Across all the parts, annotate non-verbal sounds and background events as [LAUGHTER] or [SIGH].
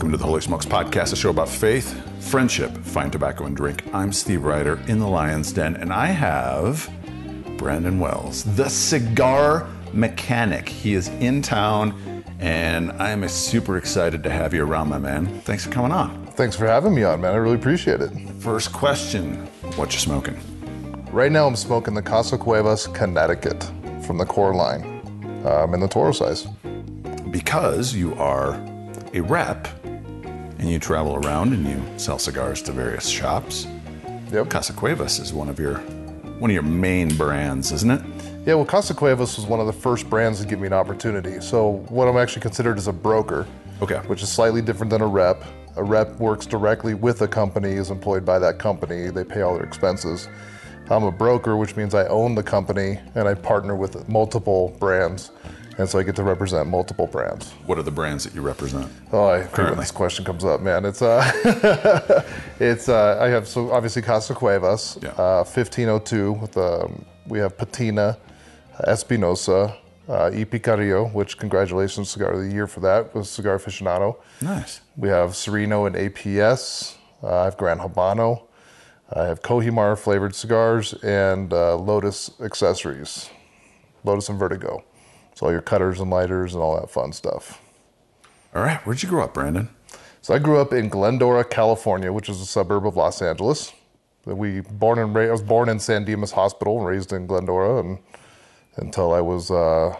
Welcome to the Holy Smokes Podcast, a show about faith, friendship, fine tobacco, and drink. I'm Steve Ryder in the Lion's Den, and I have Brandon Wells, the cigar mechanic. He is in town, and I am super excited to have you around, my man. Thanks for coming on. Thanks for having me on, man. I really appreciate it. First question What you smoking? Right now, I'm smoking the Casa Cuevas Connecticut from the core line um, in the Toro size. Because you are a rep and you travel around and you sell cigars to various shops. Yep. Casa Cuevas is one of your one of your main brands, isn't it? Yeah, well, Casa Cuevas was one of the first brands to give me an opportunity. So, what I'm actually considered is a broker. Okay. Which is slightly different than a rep. A rep works directly with a company, is employed by that company. They pay all their expenses. I'm a broker, which means I own the company and I partner with multiple brands. And so I get to represent multiple brands. What are the brands that you represent? Oh, I hate when this question comes up, man. It's uh, [LAUGHS] it's uh, I have so obviously Casa Cuevas, Yeah. uh, 1502 with um, we have Patina, Espinosa, uh, E Picarillo, which congratulations, cigar of the year for that was Cigar Aficionado. Nice. We have Serino and APS. Uh, I have Gran Habano. I have Kohimar flavored cigars and uh, Lotus accessories, Lotus and Vertigo. So all your cutters and lighters and all that fun stuff. All right. Where'd you grow up, Brandon? So I grew up in Glendora, California, which is a suburb of Los Angeles. We born and ra- I was born in San Dimas Hospital and raised in Glendora, and until I was uh,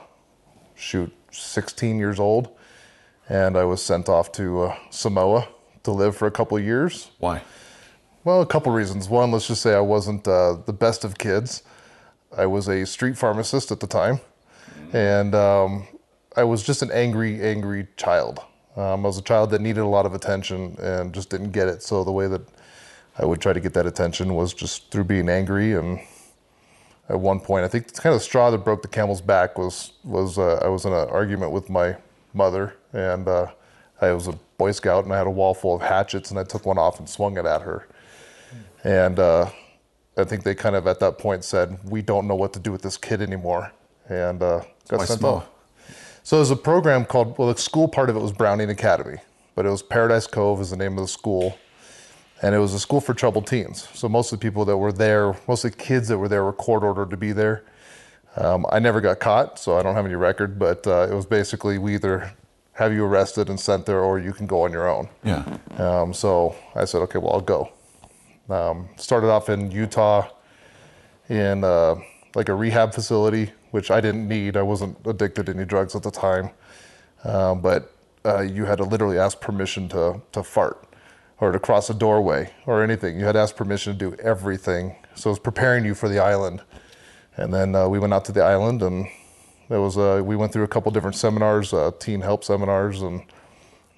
shoot 16 years old, and I was sent off to uh, Samoa to live for a couple of years. Why? Well, a couple reasons. One, let's just say I wasn't uh, the best of kids. I was a street pharmacist at the time, and um, I was just an angry, angry child. Um, I was a child that needed a lot of attention and just didn't get it. So the way that I would try to get that attention was just through being angry. And at one point, I think it's kind of the straw that broke the camel's back was was uh, I was in an argument with my mother, and uh, I was a Boy Scout, and I had a wall full of hatchets, and I took one off and swung it at her. And uh, I think they kind of at that point said, "We don't know what to do with this kid anymore," and uh, got sent Samoa? off. So there's a program called well, the school part of it was Browning Academy, but it was Paradise Cove is the name of the school, and it was a school for troubled teens. So most of the people that were there, most of the kids that were there, were court ordered to be there. Um, I never got caught, so I don't have any record. But uh, it was basically we either have you arrested and sent there, or you can go on your own. Yeah. Um, so I said, okay, well, I'll go. Um, started off in Utah in uh, like a rehab facility, which I didn't need. I wasn't addicted to any drugs at the time. Um, but uh, you had to literally ask permission to, to fart or to cross a doorway or anything. You had to ask permission to do everything. So it was preparing you for the island. And then uh, we went out to the island and it was, we went through a couple different seminars, uh, teen help seminars. And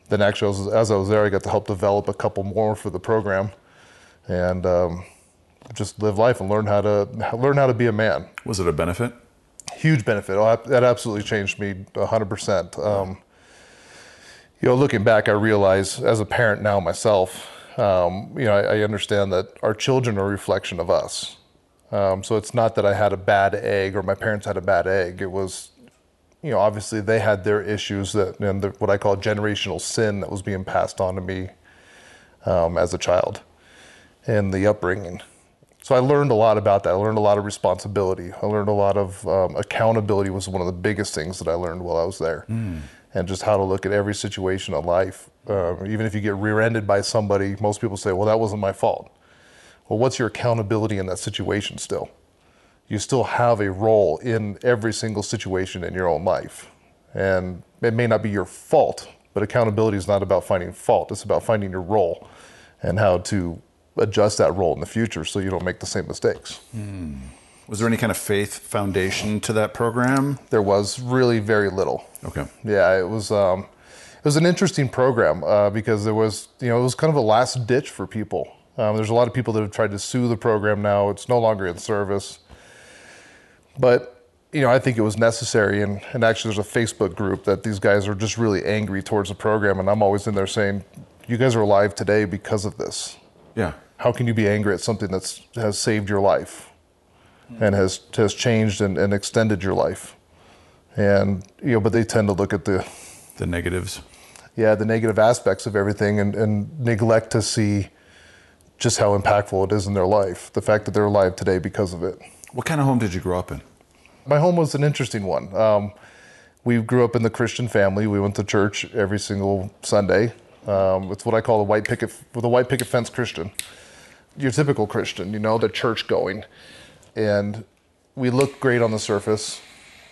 then actually, as, as I was there, I got to help develop a couple more for the program and um, just live life and learn how to learn how to be a man. Was it a benefit? Huge benefit. Oh, that absolutely changed me 100%. Um, you know, looking back, I realize as a parent now myself, um, you know, I, I understand that our children are a reflection of us. Um, so it's not that I had a bad egg or my parents had a bad egg. It was, you know, obviously they had their issues that and the, what I call generational sin that was being passed on to me um, as a child and the upbringing. So I learned a lot about that. I learned a lot of responsibility. I learned a lot of um, accountability was one of the biggest things that I learned while I was there, and just how to look at every situation of life. Um, even if you get rear-ended by somebody, most people say, "Well, that wasn't my fault." Well, what's your accountability in that situation still? You still have a role in every single situation in your own life, and it may not be your fault, but accountability is not about finding fault. It's about finding your role and how to adjust that role in the future so you don't make the same mistakes. Was there any kind of faith foundation to that program? There was really very little. Okay. Yeah, it was. Um, it was an interesting program uh, because there was, you know, it was kind of a last ditch for people. Um, there's a lot of people that have tried to sue the program now. It's no longer in service, but you know, I think it was necessary. And, and actually, there's a Facebook group that these guys are just really angry towards the program, and I'm always in there saying, "You guys are alive today because of this. Yeah. How can you be angry at something that's has saved your life and has has changed and, and extended your life?" And you know, but they tend to look at the The negatives. yeah, the negative aspects of everything and, and neglect to see just how impactful it is in their life. The fact that they're alive today because of it. What kind of home did you grow up in? My home was an interesting one. Um, we grew up in the Christian family. We went to church every single Sunday. Um, it's what I call the white picket, the white picket fence Christian. Your typical Christian, you know, the church going, and we looked great on the surface.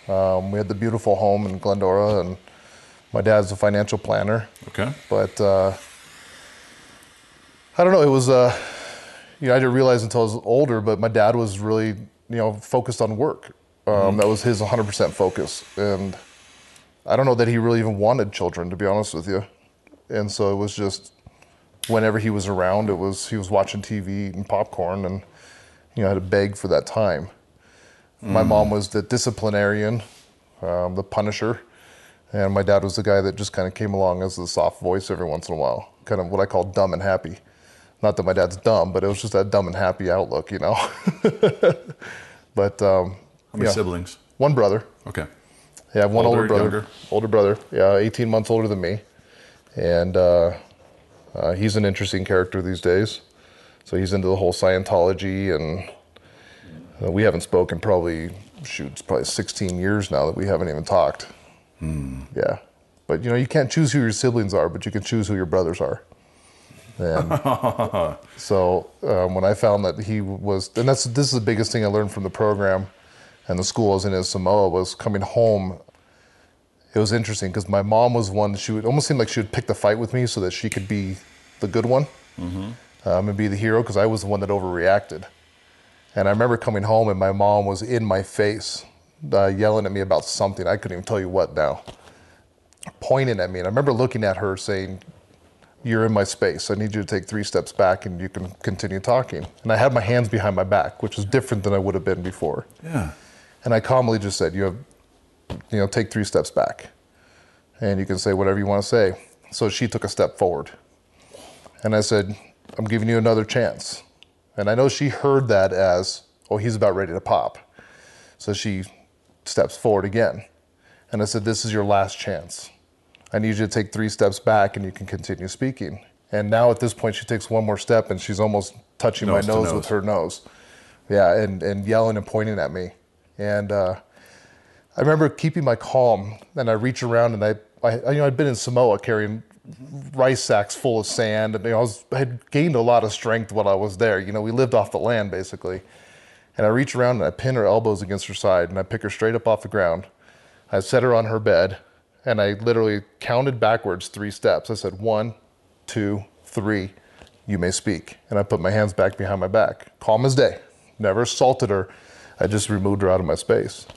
Um, we had the beautiful home in Glendora, and my dad's a financial planner. Okay. But uh, I don't know. It was, uh, you know, I didn't realize until I was older, but my dad was really, you know, focused on work. Um, That was his 100% focus, and I don't know that he really even wanted children, to be honest with you. And so it was just whenever he was around, it was he was watching TV, eating popcorn, and you know, I had to beg for that time. My mom was the disciplinarian, um, the punisher, and my dad was the guy that just kind of came along as the soft voice every once in a while, kind of what I call dumb and happy. Not that my dad's dumb, but it was just that dumb and happy outlook, you know. [LAUGHS] but um, How many yeah. siblings? one brother. Okay. Yeah, I have one Older, older brother. younger? Older brother. Yeah, 18 months older than me, and uh, uh, he's an interesting character these days. So he's into the whole Scientology, and uh, we haven't spoken probably shoot, it's probably 16 years now that we haven't even talked. Yeah, but you know you can't choose who your siblings are, but you can choose who your brothers are. And [LAUGHS] so um, when I found that he was, and that's this is the biggest thing I learned from the program and the school I was in in Samoa was coming home. It was interesting because my mom was one. She would almost seem like she would pick the fight with me so that she could be the good one um, and be the hero because I was the one that overreacted. And I remember coming home and my mom was in my face, uh, yelling at me about something. I couldn't even tell you what now. Pointing at me. And I remember looking at her saying, You're in my space. I need you to take three steps back and you can continue talking. And I had my hands behind my back, which was different than I would have been before. Yeah. And I calmly just said, You have, you know, take three steps back. And you can say whatever you want to say. So she took a step forward. And I said, I'm giving you another chance. And I know she heard that as, oh, he's about ready to pop. So she steps forward again. And I said, This is your last chance. I need you to take three steps back and you can continue speaking. And now at this point, she takes one more step and she's almost touching Nose my nose, nose. with her nose. Yeah, and, and yelling and pointing at me. And uh, I remember keeping my calm and I reach around and I, I, you know, I'd been in Samoa carrying rice sacks full of sand and you know, I, was, I had gained a lot of strength while I was there. You know, we lived off the land basically. And I reach around and I pin her elbows against her side and I pick her straight up off the ground. I set her on her bed and I literally counted backwards three steps. I said, one, two, three, you may speak. And I put my hands back behind my back, calm as day. Never assaulted her. I just removed her out of my space.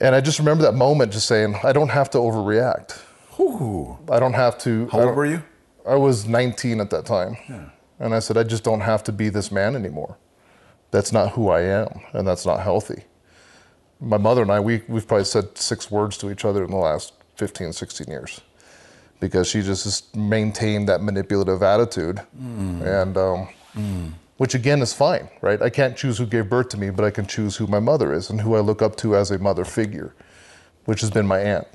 And I just remember that moment just saying, I don't have to overreact. Ooh. I don't have to. How old were you? I was 19 at that time. Yeah. And I said, I just don't have to be this man anymore. That's not who I am, and that's not healthy. My mother and I, we, we've probably said six words to each other in the last 15, 16 years because she just maintained that manipulative attitude. And, um, which again is fine, right? I can't choose who gave birth to me, but I can choose who my mother is and who I look up to as a mother figure, which has been my aunt.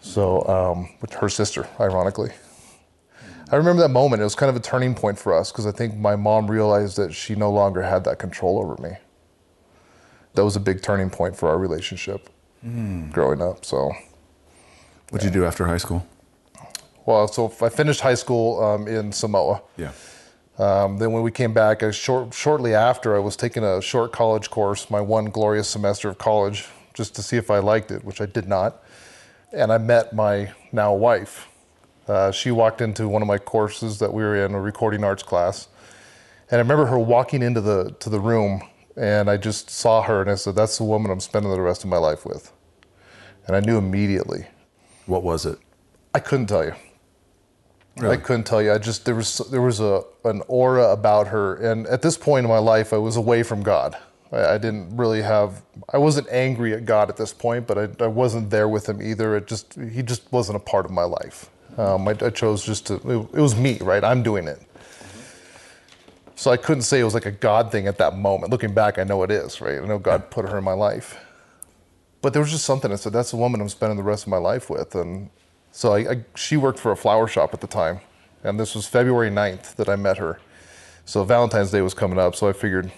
So, um, with her sister, ironically. I remember that moment. It was kind of a turning point for us because I think my mom realized that she no longer had that control over me. That was a big turning point for our relationship growing up. So, What'd you do after high school? well, so I finished high school um, in Samoa. Yeah. Um, then when we came back, short, shortly after, I was taking a short college course, my one glorious semester of college, just to see if I liked it, which I did not. And I met my now wife. Uh, she walked into one of my courses that we were in, a recording arts class. And I remember her walking into the to the room, and I just saw her, and I said, "That's the woman I'm spending the rest of my life with." And I knew immediately. What was it? I couldn't tell you. Really? I couldn't tell you. I just there was there was a an aura about her, and at this point in my life, I was away from God. I, I didn't really have. I wasn't angry at God at this point, but I, I wasn't there with Him either. It just He just wasn't a part of my life. Um, I, I chose just to. It, it was me, right? I'm doing it. So I couldn't say it was like a God thing at that moment. Looking back, I know it is, right? I know God put her in my life. But there was just something I said, that's the woman I'm spending the rest of my life with. And So I, I, she worked for a flower shop at the time, and this was February 9th that I met her. So Valentine's Day was coming up, so I figured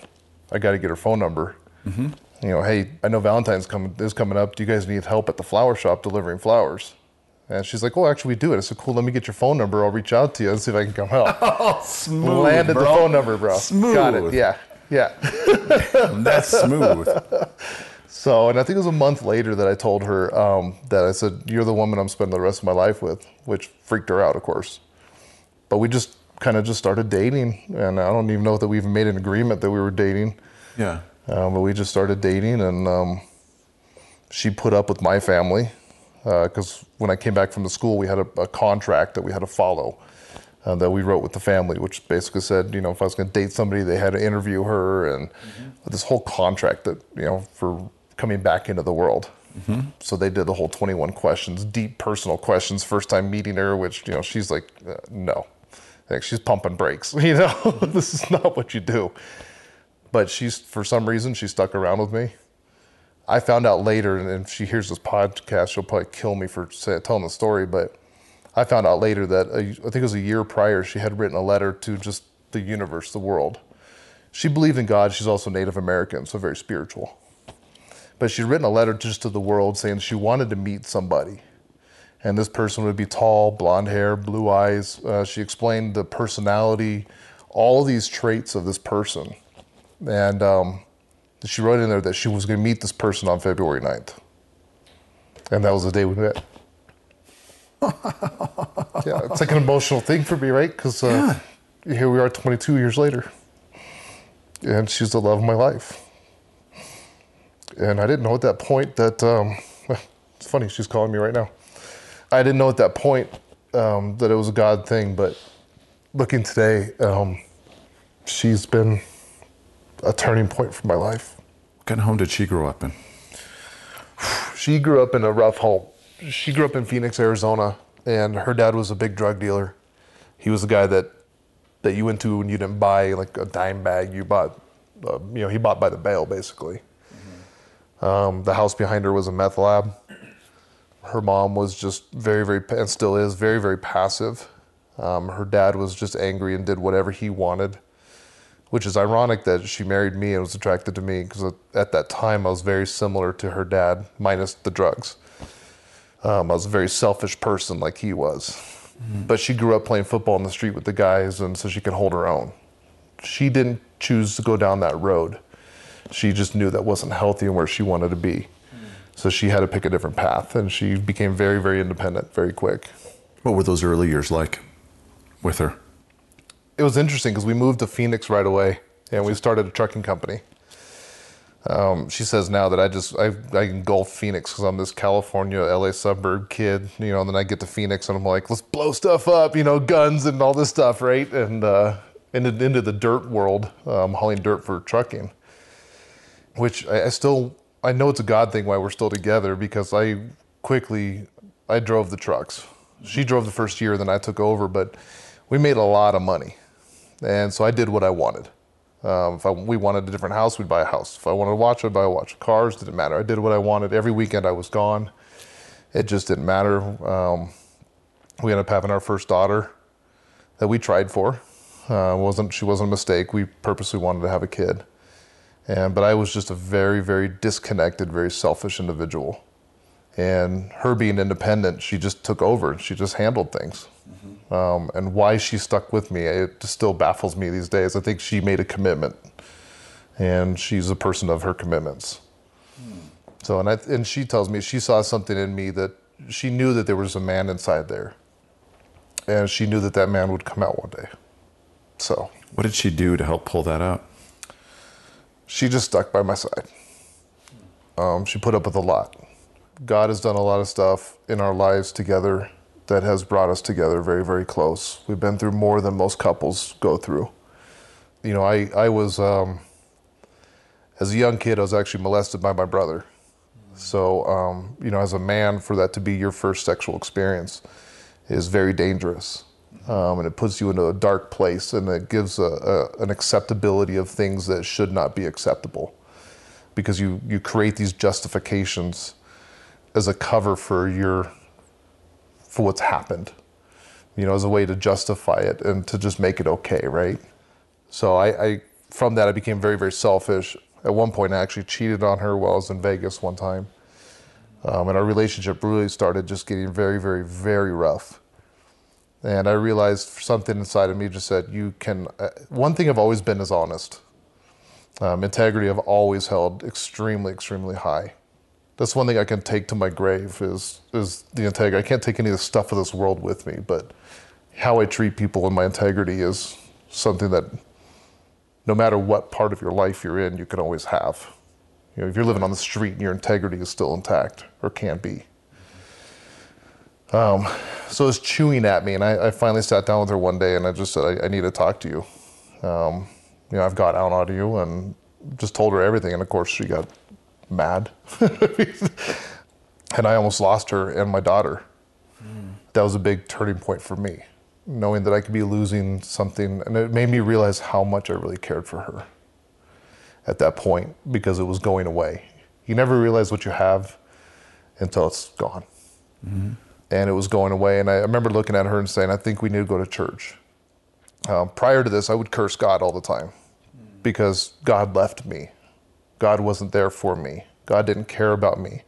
I got to get her phone number. Mm-hmm. You know, hey, I know Valentine's coming is coming up. Do you guys need help at the flower shop delivering flowers? And she's like, "Oh, actually, we do it." I said, "Cool. Let me get your phone number. I'll reach out to you and see if I can come help." [LAUGHS] Oh, smooth. Landed bro. the phone number, bro. Smooth. Got it. Yeah, yeah. [LAUGHS] That's smooth. [LAUGHS] So, and I think it was a month later that I told her um, that I said, "You're the woman I'm spending the rest of my life with," which freaked her out, of course. But we just kind of just started dating, and I don't even know that we even made an agreement that we were dating. Yeah. Um, but we just started dating, and um, she put up with my family because when I came back from the school, we had a, a contract that we had to follow uh, that we wrote with the family, which basically said, you know, if I was going to date somebody, they had to interview her, and this whole contract that you know for coming back into the world. So they did the whole 21 questions, deep personal questions. First time meeting her, which you know she's like, uh, no, like she's pumping brakes. [LAUGHS] You know, [LAUGHS] this is not what you do but she's for some reason she stuck around with me. I found out later, and if she hears this podcast, she'll probably kill me for say, telling the story. But I found out later that a, I think it was a year prior, she had written a letter to just the universe, the world. She believed in God. She's also Native American, so very spiritual. But she'd written a letter just to the world saying she wanted to meet somebody. And this person would be tall, blonde hair, blue eyes. Uh, she explained the personality, all these traits of this person. And um, she wrote in there that she was going to meet this person on February 9th. And that was the day we met. [LAUGHS] yeah, it's like an emotional thing for me, right? Because uh, here we are 22 years later. And she's the love of my life. And I didn't know at that point that, um, [LAUGHS] it's funny, she's calling me right now. I didn't know at that point um, that it was a God thing, but looking today, um, she's been a turning point for my life. What kind of home did she grow up in? [SIGHS] She grew up in a rough home. She grew up in Phoenix, Arizona, and her dad was a big drug dealer. He was the guy that that you went to when you didn't buy like a dime bag. You bought, uh, you know, he bought by the bale basically. Um, the house behind her was a meth lab. Her mom was just very, very, and still is very, very passive. Um, her dad was just angry and did whatever he wanted, which is ironic that she married me and was attracted to me because at that time I was very similar to her dad, minus the drugs. Um, I was a very selfish person like he was. But she grew up playing football in the street with the guys, and so she could hold her own. She didn't choose to go down that road. She just knew that wasn't healthy and where she wanted to be. So she had to pick a different path, and she became very, very independent very quick. What were those early years like with her? It was interesting because we moved to Phoenix right away, and we started a trucking company. Um, she says now that I just I, I engulf Phoenix because I'm this California LA suburb kid, you know. And then I get to Phoenix and I'm like, let's blow stuff up, you know, guns and all this stuff, right? And uh, into into the dirt world, um, hauling dirt for trucking. Which I, I still I know it's a God thing why we're still together because I quickly I drove the trucks. She drove the first year, then I took over, but we made a lot of money, and so I did what I wanted. Um, if I, we wanted a different house, we'd buy a house. If I wanted a watch, I'd buy a watch. Cars didn't matter. I did what I wanted. Every weekend I was gone. It just didn't matter. Um, we ended up having our first daughter that we tried for. Uh, wasn't she wasn't a mistake. We purposely wanted to have a kid, and but I was just a very very disconnected, very selfish individual. And her being independent, she just took over she just handled things. Um, and why she stuck with me, it just still baffles me these days. I think she made a commitment, and she's a person of her commitments. So, and I, and she tells me she saw something in me that she knew that there was a man inside there, and she knew that that man would come out one day. So What did she do to help pull that out? She just stuck by my side. Um, she put up with a lot. God has done a lot of stuff in our lives together that has brought us together very, very close. We've been through more than most couples go through. You know, I, I was, um, as a young kid, I was actually molested by my brother. So, um, you know, as a man, for that to be your first sexual experience is very dangerous. Um, and it puts you into a dark place and it gives a, a, an acceptability of things that should not be acceptable because you, you create these justifications as a cover for your for what's happened, you know, as a way to justify it and to just make it okay, right? So I, I from that I became very very selfish. At one point, I actually cheated on her while I was in Vegas one time, um, and our relationship really started just getting very very very rough. And I realized something inside of me just said, "You can." Uh, one thing I've always been is honest. Um, integrity I've always held extremely extremely high. That's one thing I can take to my grave is is the integrity. I can't take any of the stuff of this world with me, but how I treat people and my integrity is something that no matter what part of your life you're in, you can always have. You know, if you're living on the street and your integrity is still intact or can be. Um, so was chewing at me, and I, I, finally sat down with her one day and I just said, I, I need to talk to you. Um, you know, I've got out on you and just told her everything. And of course, she got mad. [LAUGHS] and I almost lost her and my daughter. Mm. That was a big turning point for me knowing that I could be losing something. And it made me realize how much I really cared for her at that point because it was going away. You never realize what you have until it's gone. Mm-hmm. And it was going away. And I remember looking at her and saying, I think we need to go to church. Um, prior to this, I would curse God all the time because God left me. God wasn't there for me. God didn't care about me.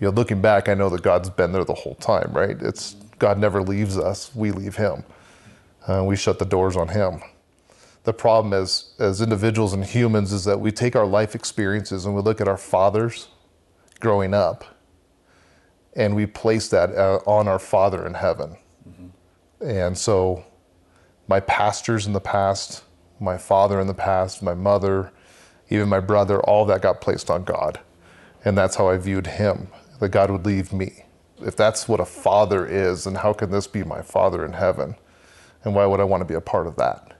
You know, looking back, I know that God's been there the whole time, right? It's God never leaves us, we leave Him. Uh, we shut the doors on Him. The problem as, as individuals and humans is that we take our life experiences and we look at our fathers growing up and we place that uh, on our Father in heaven. Mm-hmm. And so, my pastors in the past, my father in the past, my mother, even my brother, all that got placed on God. And that's how I viewed him, that God would leave me if that's what a father is, then how can this be my father in heaven? And why would I want to be a part of that?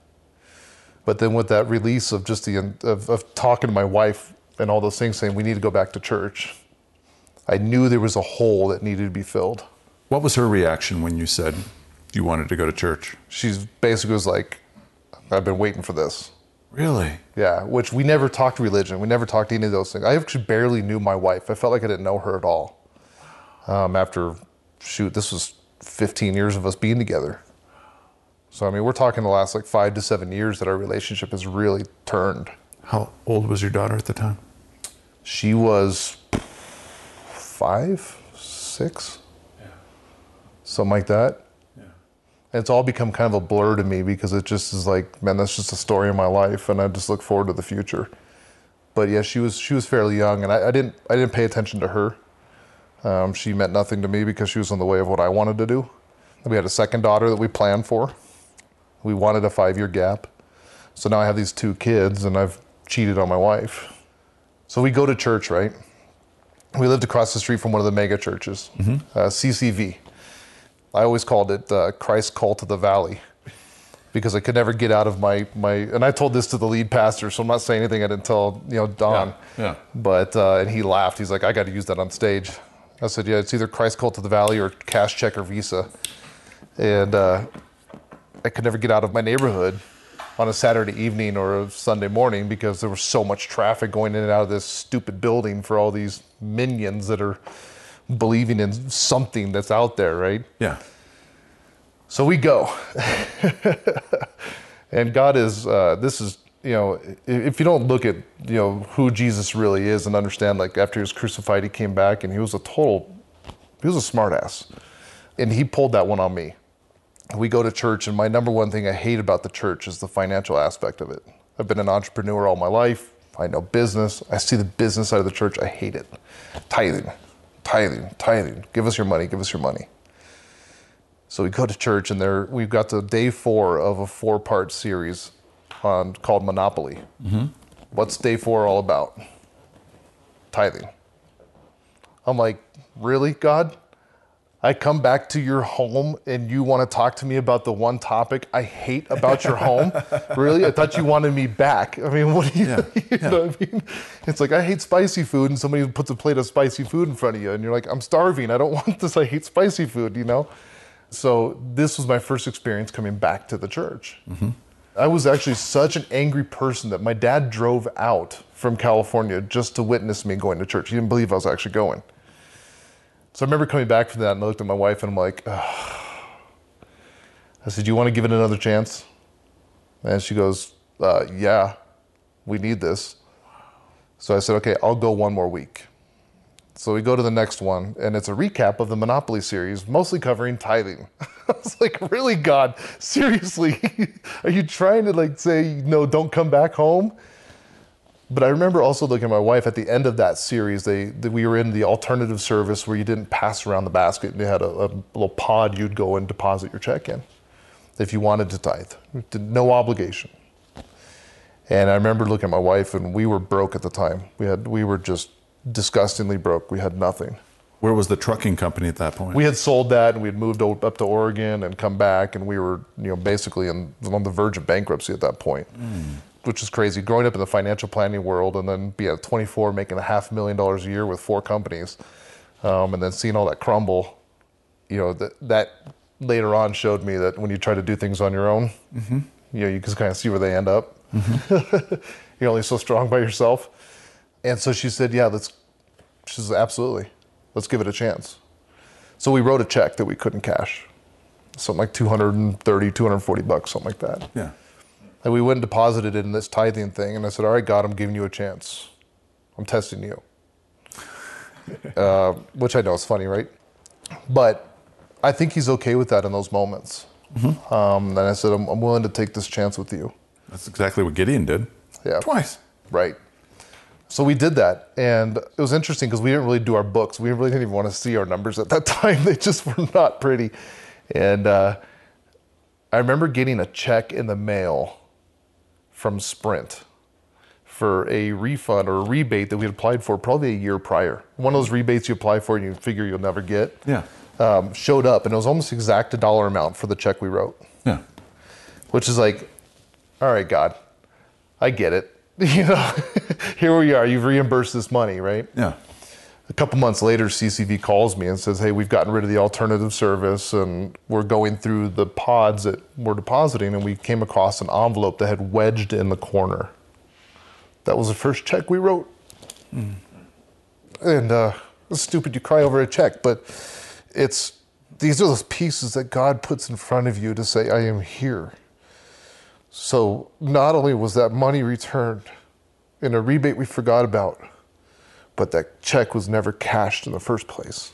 But then with that release of just the of, of talking to my wife and all those things, saying we need to go back to church, I knew there was a hole that needed to be filled. What was her reaction when you said you wanted to go to church? She basically was like, "I've been waiting for this." Really? Yeah. Which we never talked religion. We never talked any of those things. I actually barely knew my wife. I felt like I didn't know her at all um, after, shoot, this was 15 years of us being together. So, I mean, we're talking the last like five to seven years that our relationship has really turned. How old was your daughter at the time? She was five, six, yeah. something like that. Yeah. And it's all become kind of a blur to me because it just is like, man, that's just a story of my life, and I just look forward to the future. But yeah, she was she was fairly young, and I, I didn't I didn't pay attention to her. Um, she meant nothing to me because she was in the way of what I wanted to do. We had a second daughter that we planned for. We wanted a five year gap. So now I have these two kids and I've cheated on my wife. So we go to church, right? We lived across the street from one of the mega churches, mm-hmm. uh, CCV. I always called it uh, Christ Call to the Valley because I could never get out of my, my and I told this to the lead pastor, so I'm not saying anything I didn't tell you know Don. Yeah. yeah. But uh, and he laughed. He's like, I got to use that on stage. I said, yeah, it's either Christ Call to the Valley or cash check or Visa. And uh, I could never get out of my neighborhood on a Saturday evening or a Sunday morning because there was so much traffic going in and out of this stupid building for all these minions that are believing in something that's out there, right? Yeah. So we go. [LAUGHS] and God is, uh, this is you know, if you don't look at, you know, who Jesus really is and understand, like after he was crucified, he came back and he was a total, he was a smartass. And he pulled that one on me. We go to church, and my number one thing I hate about the church is the financial aspect of it. I've been an entrepreneur all my life. I know business. I see the business side of the church. I hate it. Tithing, tithing, tithing. Give us your money. Give us your money. So we go to church, and there we've got the day four of a four-part series on called Monopoly. Mm-hmm. What's day four all about? Tithing. I'm like, really, God? I come back to your home and you want to talk to me about the one topic I hate about your home? [LAUGHS] really? I thought you wanted me back. I mean, what do you, yeah, [LAUGHS] you yeah. know what I mean? It's like, I hate spicy food, and somebody puts a plate of spicy food in front of you, and you're like, I'm starving. I don't [LAUGHS] want this. I hate spicy food, you know? So, this was my first experience coming back to the church. Mm-hmm. I was actually such an angry person that my dad drove out from California just to witness me going to church. He didn't believe I was actually going. So I remember coming back from that and I looked at my wife and I'm like, Ugh. I said, "Do you want to give it another chance?" And she goes, uh, "Yeah, we need this." So I said, "Okay, I'll go one more week." So we go to the next one, and it's a recap of the Monopoly series, mostly covering tithing. [LAUGHS] I was like, "Really, God? Seriously? [LAUGHS] Are you trying to like say no? Don't come back home?" But I remember also looking at my wife at the end of that series. They, they we were in the alternative service where you didn't pass around the basket. And you had a, a little pod you'd go and deposit your check in if you wanted to tithe. No obligation. And I remember looking at my wife, and we were broke at the time. We had we were just disgustingly broke. We had nothing. Where was the trucking company at that point? We had sold that, and we had moved up to Oregon and come back, and we were you know basically in, on the verge of bankruptcy at that point, hmm. Which is crazy. Growing up in the financial planning world, and then be at 24, making a half million dollars a year with four companies, um, and then seeing all that crumble, you know that that later on showed me that when you try to do things on your own, you know you can kind of see where they end up. [LAUGHS] You're only so strong by yourself. And so she said, "Yeah, let's." She says, "Absolutely, let's give it a chance." So we wrote a check that we couldn't cash, something like 230, 240 bucks, something like that. yeah. And we went and deposited it in this tithing thing. And I said, All right, God, I'm giving you a chance. I'm testing you. [LAUGHS] uh, which I know is funny, right? But I think he's okay with that in those moments. Um, and I said, I'm, I'm willing to take this chance with you. That's exactly what Gideon did. Yeah. Twice. Right. So we did that. And it was interesting because we didn't really do our books. We really didn't even want to see our numbers at that [LAUGHS] time. They just were not pretty. And uh, I remember getting a check in the mail from Sprint for a refund or a rebate that we had applied for probably a year prior. One of those rebates you apply for and you figure you'll never get. Yeah. Um, showed up and it was almost exact a dollar amount for the check we wrote Yeah. which is like, all right, God, I get it. [LAUGHS] You know, [LAUGHS] here we are. You've reimbursed this money, right? Yeah. A couple months later, CCV calls me and says, "Hey, we've gotten rid of the alternative service, and we're going through the pods that we're depositing, and we came across an envelope that had wedged in the corner. That was the first check we wrote. And uh, it's stupid you cry over a check, but it's these are those pieces that God puts in front of you to say, "I am here." So not only was that money returned in a rebate we forgot about, but that check was never cashed in the first place.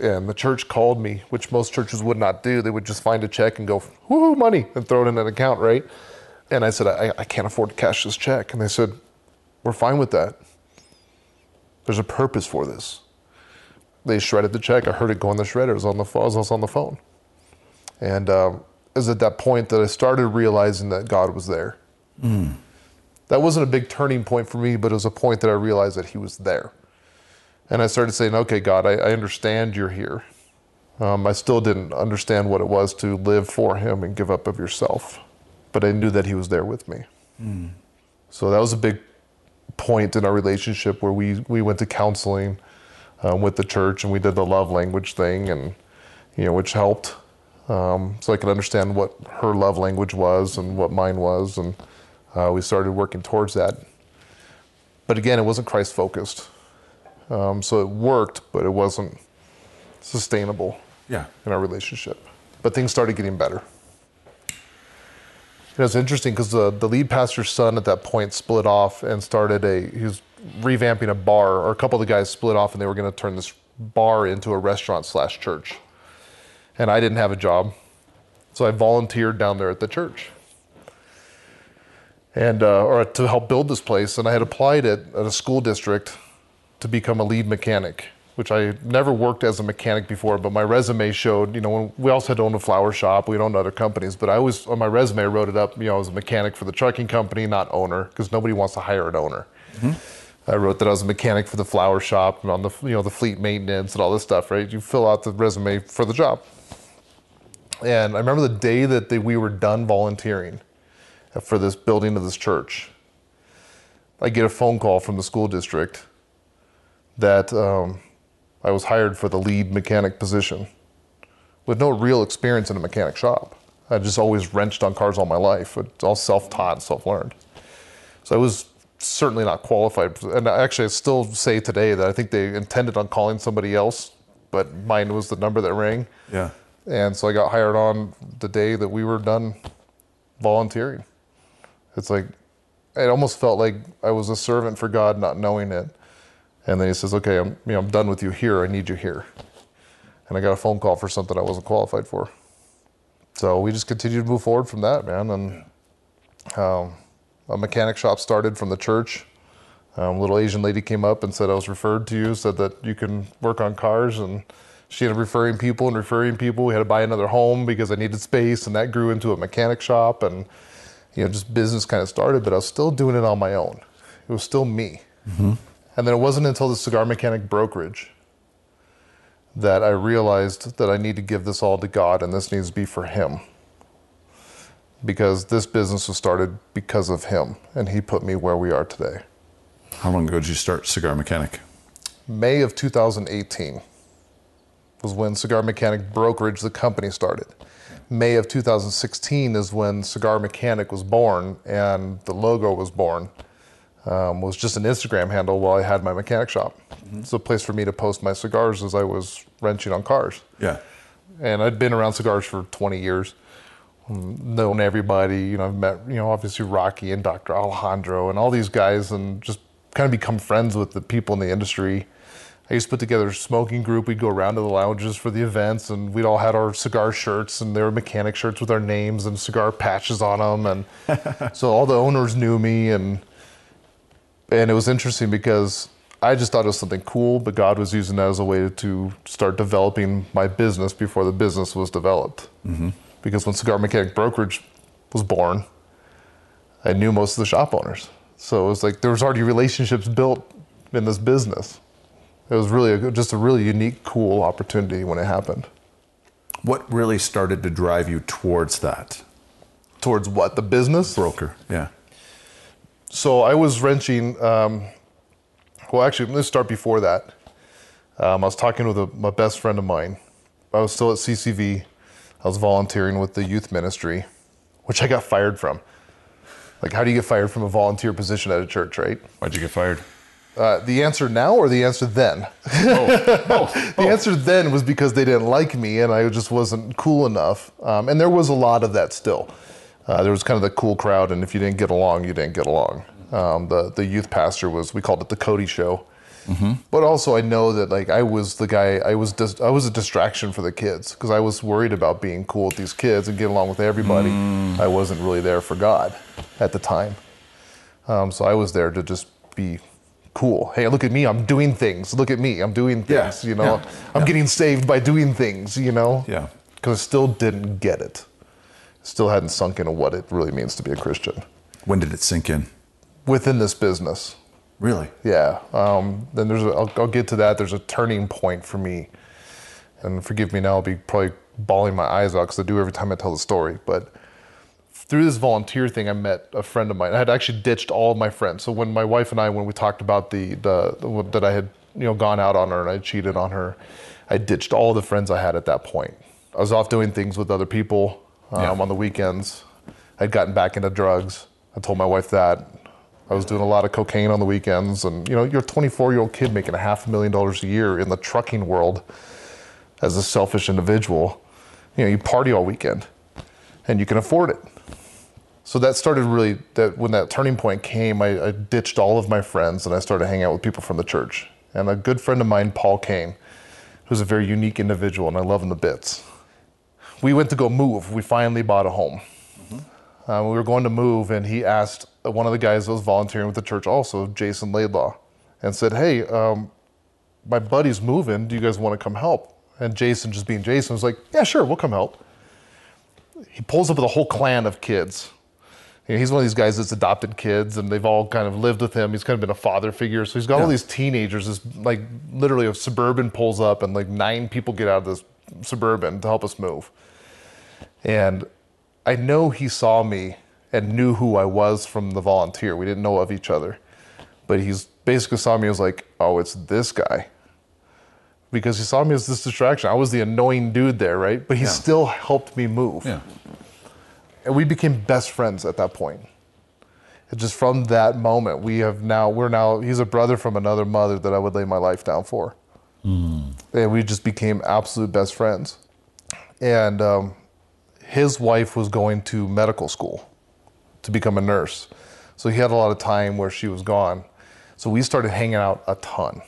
And the church called me, which most churches would not do. They would just find a check and go, woohoo, money, and throw it in an account, right? And I said, I, I can't afford to cash this check. And they said, We're fine with that. There's a purpose for this. They shredded the check. I heard it go in the shredder. It was on the, phone. And um, it was at that point that I started realizing that God was there. That wasn't a big turning point for me, but it was a point that I realized that He was there. And I started saying, okay, God, I, I understand you're here. Um, I still didn't understand what it was to live for Him and give up of yourself, but I knew that He was there with me. So that was a big point in our relationship where we, we went to counseling um, with the church and we did the love language thing, and you know, which helped. Um, so I could understand what her love language was and what mine was, and uh, we started working towards that. But again, it wasn't Christ focused. Um, so it worked, but it wasn't sustainable Yeah. in our relationship. But things started getting better. You know, it's interesting because the, the lead pastor's son at that point split off and started a, he was revamping a bar, or a couple of the guys split off and they were going to turn this bar into a restaurant slash church. And I didn't have a job. So I volunteered down there at the church. And, uh, or to help build this place. And I had applied it at a school district to become a lead mechanic, which I never worked as a mechanic before, but my resume showed, you know, when we also had owned a flower shop, we'd owned other companies, but I was, on my resume, I wrote it up, you know, I was a mechanic for the trucking company, not owner, because nobody wants to hire an owner. I wrote that I was a mechanic for the flower shop and on the, you know, the fleet maintenance and all this stuff, right? You fill out the resume for the job. And I remember the day that they, we were done volunteering for this building of this church. I get a phone call from the school district that um, I was hired for the lead mechanic position with no real experience in a mechanic shop. I just always wrenched on cars all my life. It's all self taught, self learned. So I was certainly not qualified. And actually, I still say today that I think they intended on calling somebody else, but mine was the number that rang. Yeah. And so I got hired on the day that we were done volunteering. It's like, it almost felt like I was a servant for God, not knowing it. And then he says, "Okay, I'm, you know, I'm done with you here. I need you here." And I got a phone call for something I wasn't qualified for. So we just continued to move forward from that, man. And um, a mechanic shop started from the church. Um, a little Asian lady came up and said I was referred to you, said that you can work on cars, and she ended up referring people and referring people. We had to buy another home because I needed space, and that grew into a mechanic shop, and you know, just business kind of started. But I was still doing it on my own. It was still me. Mm-hmm. And then it wasn't until the cigar mechanic brokerage that I realized that I need to give this all to God, and this needs to be for Him because this business was started because of him and he put me where we are today. How long ago did you start Cigar Mechanic? May of 2018 was when Cigar Mechanic Brokerage, the company, started. May of 2016 is when Cigar Mechanic was born and the logo was born. Um, was just an Instagram handle while I had my mechanic shop. It's a place for me to post my cigars as I was wrenching on cars. Yeah. and I'd been around cigars for 20 years, um, known everybody. You know, I've met you know obviously Rocky and Dr. Alejandro and all these guys, and just kind of become friends with the people in the industry. I used to put together a smoking group. We'd go around to the lounges for the events, and we'd all had our cigar shirts, and they were mechanic shirts with our names and cigar patches on them, and [LAUGHS] so all the owners knew me, and and it was interesting because I just thought it was something cool, but God was using that as a way to start developing my business before the business was developed. Mm-hmm. Because when Cigar Mechanic Brokerage was born, I knew most of the shop owners, so it was like there was already relationships built in this business. It was really a, just a really unique, cool opportunity when it happened. What really started to drive you towards that? Towards what the business? Broker. Yeah. So I was wrenching. Um, well, actually, let's start before that. Um, I was talking with a, my best friend of mine. I was still at CCV. I was volunteering with the youth ministry, which I got fired from. Like, how do you get fired from a volunteer position at a church, right? Why'd you get fired? Uh, the answer now or the answer then? [LAUGHS] the answer then was because they didn't like me and I just wasn't cool enough. Um, and there was a lot of that still. Uh, there was kind of the cool crowd, and if you didn't get along, you didn't get along. Um, the the youth pastor was we called it the Cody Show. But also, I know that like I was the guy. I was dis- I was a distraction for the kids because I was worried about being cool with these kids and getting along with everybody. I wasn't really there for God at the time. Um, so I was there to just be cool. Hey, look at me. I'm doing things. Look at me. I'm doing Yeah, things. You know, yeah, I'm yeah. getting saved by doing things. You know. Yeah. Because I still didn't get it. Still hadn't sunk into what it really means to be a Christian When did it sink in? within this business. Really? Yeah. Um, then there's. A, I'll, I'll get to that. There's a turning point for me, and forgive me now. I'll be probably bawling my eyes out because I do every time I tell the story. But through this volunteer thing, I met a friend of mine. I had actually ditched all of my friends. So when my wife and I, when we talked about the the, the that I had you know gone out on her and I cheated on her, I ditched all the friends I had at that point. I was off doing things with other people um, Yeah. on the weekends. I'd gotten back into drugs. I told my wife that. I was doing a lot of cocaine on the weekends, and you know, you're a 24 year old kid making a half a million dollars a year in the trucking world as a selfish individual. You know, you party all weekend, and you can afford it. So that started really that when that turning point came, I, I ditched all of my friends and I started hanging out with people from the church. And a good friend of mine, Paul Kane, who's a very unique individual, and I love him to bits. We went to go move. We finally bought a home. Uh, we were going to move, and he asked one of the guys that was volunteering with the church, also Jason Laidlaw, and said, "Hey, um, my buddy's moving. Do you guys want to come help?" And Jason, just being Jason, was like, "Yeah, sure, we'll come help." He pulls up with a whole clan of kids. You know, he's one of these guys that's adopted kids, and they've all kind of lived with him. He's kind of been a father figure, so he's got all these teenagers. This like literally a suburban pulls up, and like nine people get out of this suburban to help us move. And I know he saw me and knew who I was from the volunteer. We didn't know of each other. But he's basically saw me as like, oh, it's this guy. Because he saw me as this distraction. I was the annoying dude there, right? But he Yeah. still helped me move. Yeah. And we became best friends at that point. It just from that moment, we have now, we're now, he's a brother from another mother that I would lay my life down for. And we just became absolute best friends. And um, his wife was going to medical school to become a nurse. So he had a lot of time where she was gone. So we started hanging out a ton.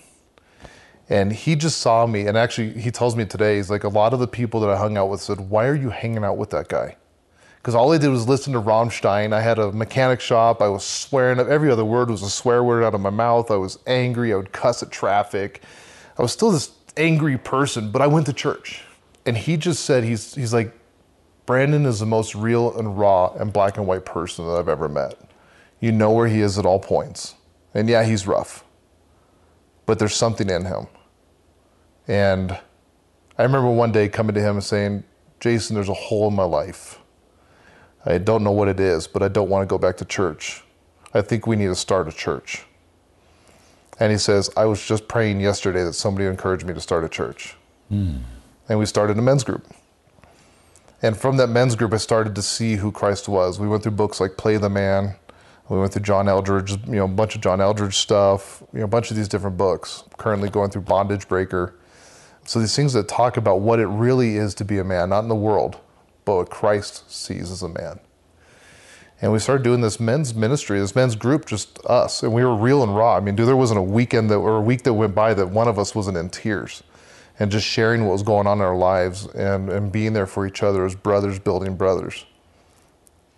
And he just saw me, and actually, he tells me today, he's like, a lot of the people that I hung out with said, Why are you hanging out with that guy? Because all I did was listen to Rammstein. I had a mechanic shop. I was swearing. Up every other word was a swear word out of my mouth. I was angry. I would cuss at traffic. I was still this angry person, but I went to church. And he just said, He's, he's like, Brandon is the most real and raw and black and white person that I've ever met. You know where he is at all points. And yeah, he's rough, but there's something in him. And I remember one day coming to him and saying, Jason, there's a hole in my life. I don't know what it is, but I don't want to go back to church. I think we need to start a church. And he says, I was just praying yesterday that somebody encouraged me to start a church. Hmm. And we started a men's group. And from that men's group, I started to see who Christ was. We went through books like Play the Man. We went through John Eldredge, you know, a bunch of John Eldredge stuff, you know, a bunch of these different books. Currently going through Bondage Breaker. So these things that talk about what it really is to be a man, not in the world, but what Christ sees as a man. And we started doing this men's ministry, this men's group, just us. And we were real and raw. I mean, dude, there wasn't a weekend that, or a week that went by that one of us wasn't in tears and just sharing what was going on in our lives and, and being there for each other as brothers building brothers.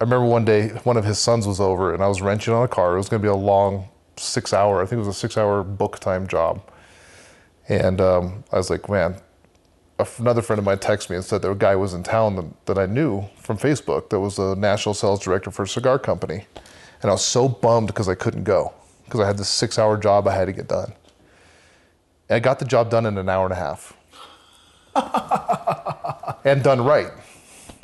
I remember one day one of his sons was over and I was wrenching on a car. It was going to be a long six hour, I think it was a six hour book time job. And um, I was like, man, another friend of mine texted me and said that a guy was in town that, that I knew from Facebook that was a national sales director for a cigar company. And I was so bummed because I couldn't go because I had this six hour job I had to get done. And I got the job done in an hour and a half. [LAUGHS] and done right.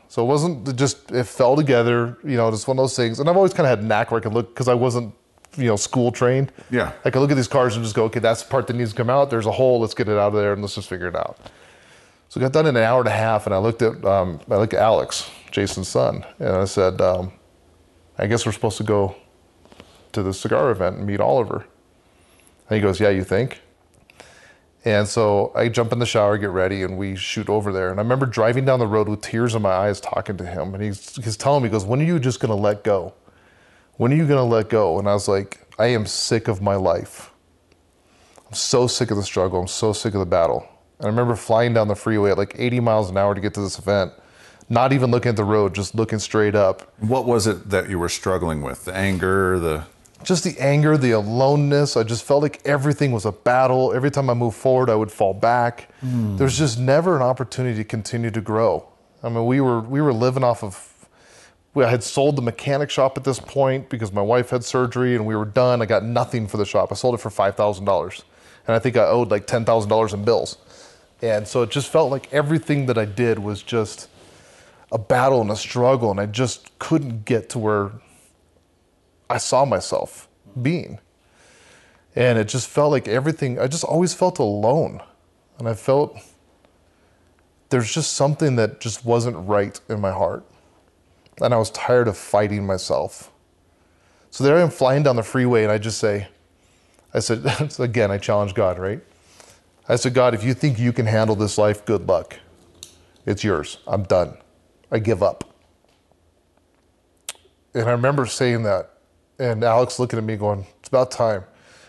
So it wasn't just, it fell together, you know, just one of those things. And I've always kind of had a knack where I could look, because I wasn't, you know, school trained. Yeah. I could look at these cars and just go, okay, that's the part that needs to come out. There's a hole. Let's get it out of there and let's just figure it out. So I got done in an hour and a half, and I looked at um, I looked at Alex, Jason's son, and I said, um, "I guess we're supposed to go to the cigar event and meet Oliver." And he goes, "Yeah, you think?" And so I jump in the shower, get ready, and we shoot over there. And I remember driving down the road with tears in my eyes, talking to him, and he's he's telling me, he "Goes, when are you just gonna let go? When are you gonna let go?" And I was like, "I am sick of my life. I'm so sick of the struggle. I'm so sick of the battle." And I remember flying down the freeway at like 80 miles an hour to get to this event, not even looking at the road, just looking straight up. What was it that you were struggling with? The anger, the Just the anger, the aloneness. I just felt like everything was a battle. Every time I moved forward, I would fall back. Hmm. There was just never an opportunity to continue to grow. I mean, we were we were living off of. I had sold the mechanic shop at this point because my wife had surgery and we were done. I got nothing for the shop. I sold it for five thousand dollars, and I think I owed like ten thousand dollars in bills. And so it just felt like everything that I did was just a battle and a struggle, and I just couldn't get to where I saw myself being. And it just felt like everything, I just always felt alone. And I felt there's just something that just wasn't right in my heart. And I was tired of fighting myself. So there I am flying down the freeway, and I just say, I said, [LAUGHS] again, I challenge God, right? I said, God, if you think you can handle this life, good luck. It's yours. I'm done. I give up. And I remember saying that, and Alex looking at me going, It's about time.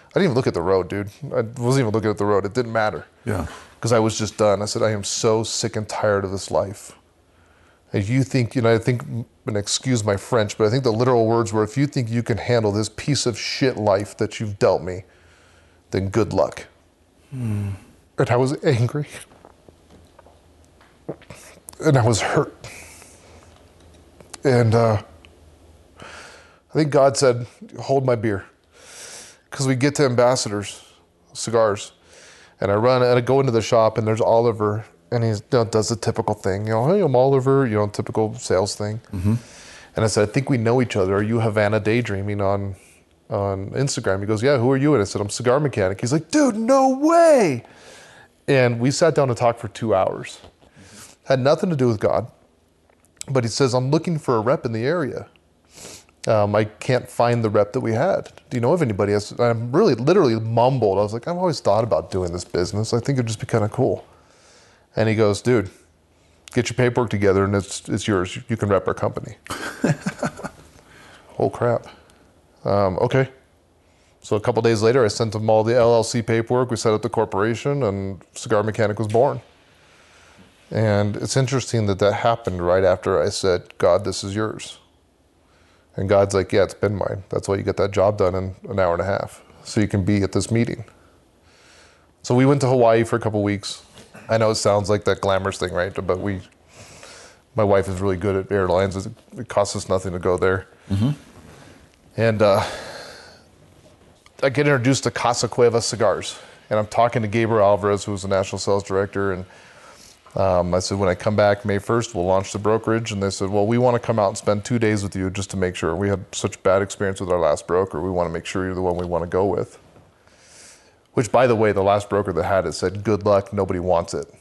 I didn't even look at the road, dude. I wasn't even looking at the road. It didn't matter. Yeah. Because I was just done. I said, I am so sick and tired of this life. If you think, you know, I think, and excuse my French, but I think the literal words were, if you think you can handle this piece of shit life that you've dealt me, then good luck. Hmm. And I was angry. And I was hurt. And uh, I think God said, hold my beer. Because we get to Ambassadors, cigars, and I run and I go into the shop and there's Oliver and he you know, does the typical thing, you know, hey, I'm Oliver, you know, typical sales thing. And I said, I think we know each other. Are you Havana Daydreaming on on Instagram? He goes, Yeah, who are you? And I said, I'm cigar mechanic. He's like, dude, no way. And we sat down to talk for two hours. Had nothing to do with God. But he says, I'm looking for a rep in the area. Um, I can't find the rep that we had. Do you know of anybody? else? I'm really literally mumbled. I was like, I've always thought about doing this business. I think it'd just be kind of cool. And he goes, dude, get your paperwork together and it's, it's yours. You can rep our company. [LAUGHS] oh, crap. Um, okay. So a couple days later, I sent them all the LLC paperwork. We set up the corporation, and Cigar Mechanic was born. And it's interesting that that happened right after I said, God, this is yours. And God's like, yeah, it's been mine. That's why you get that job done in an hour and a half, so you can be at this meeting. So we went to Hawaii for a couple weeks. I know it sounds like that glamorous thing, right? But we, my wife is really good at airlines. It costs us nothing to go there. Mm-hmm. And uh, I get introduced to Casa Cuevas cigars, and I'm talking to Gabriel Alvarez, who was the national sales director, and um, I said, when I come back May 1st, we'll launch the brokerage. And they said, well, we want to come out and spend two days with you just to make sure. We had such bad experience with our last broker. We want to make sure you're the one we want to go with. Which, by the way, the last broker that had it said, good luck, nobody wants it.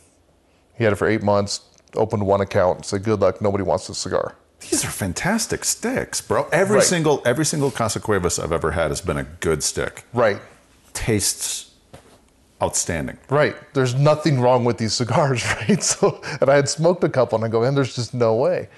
He had it for eight months, opened one account, said, good luck, nobody wants this cigar. These are fantastic sticks, bro. Every right. single every single Casa Cuevas I've ever had has been a good stick. Right. Tastes outstanding. Right. There's nothing wrong with these cigars, [LAUGHS] right? So, and I had smoked a couple, and I go, and there's just no way.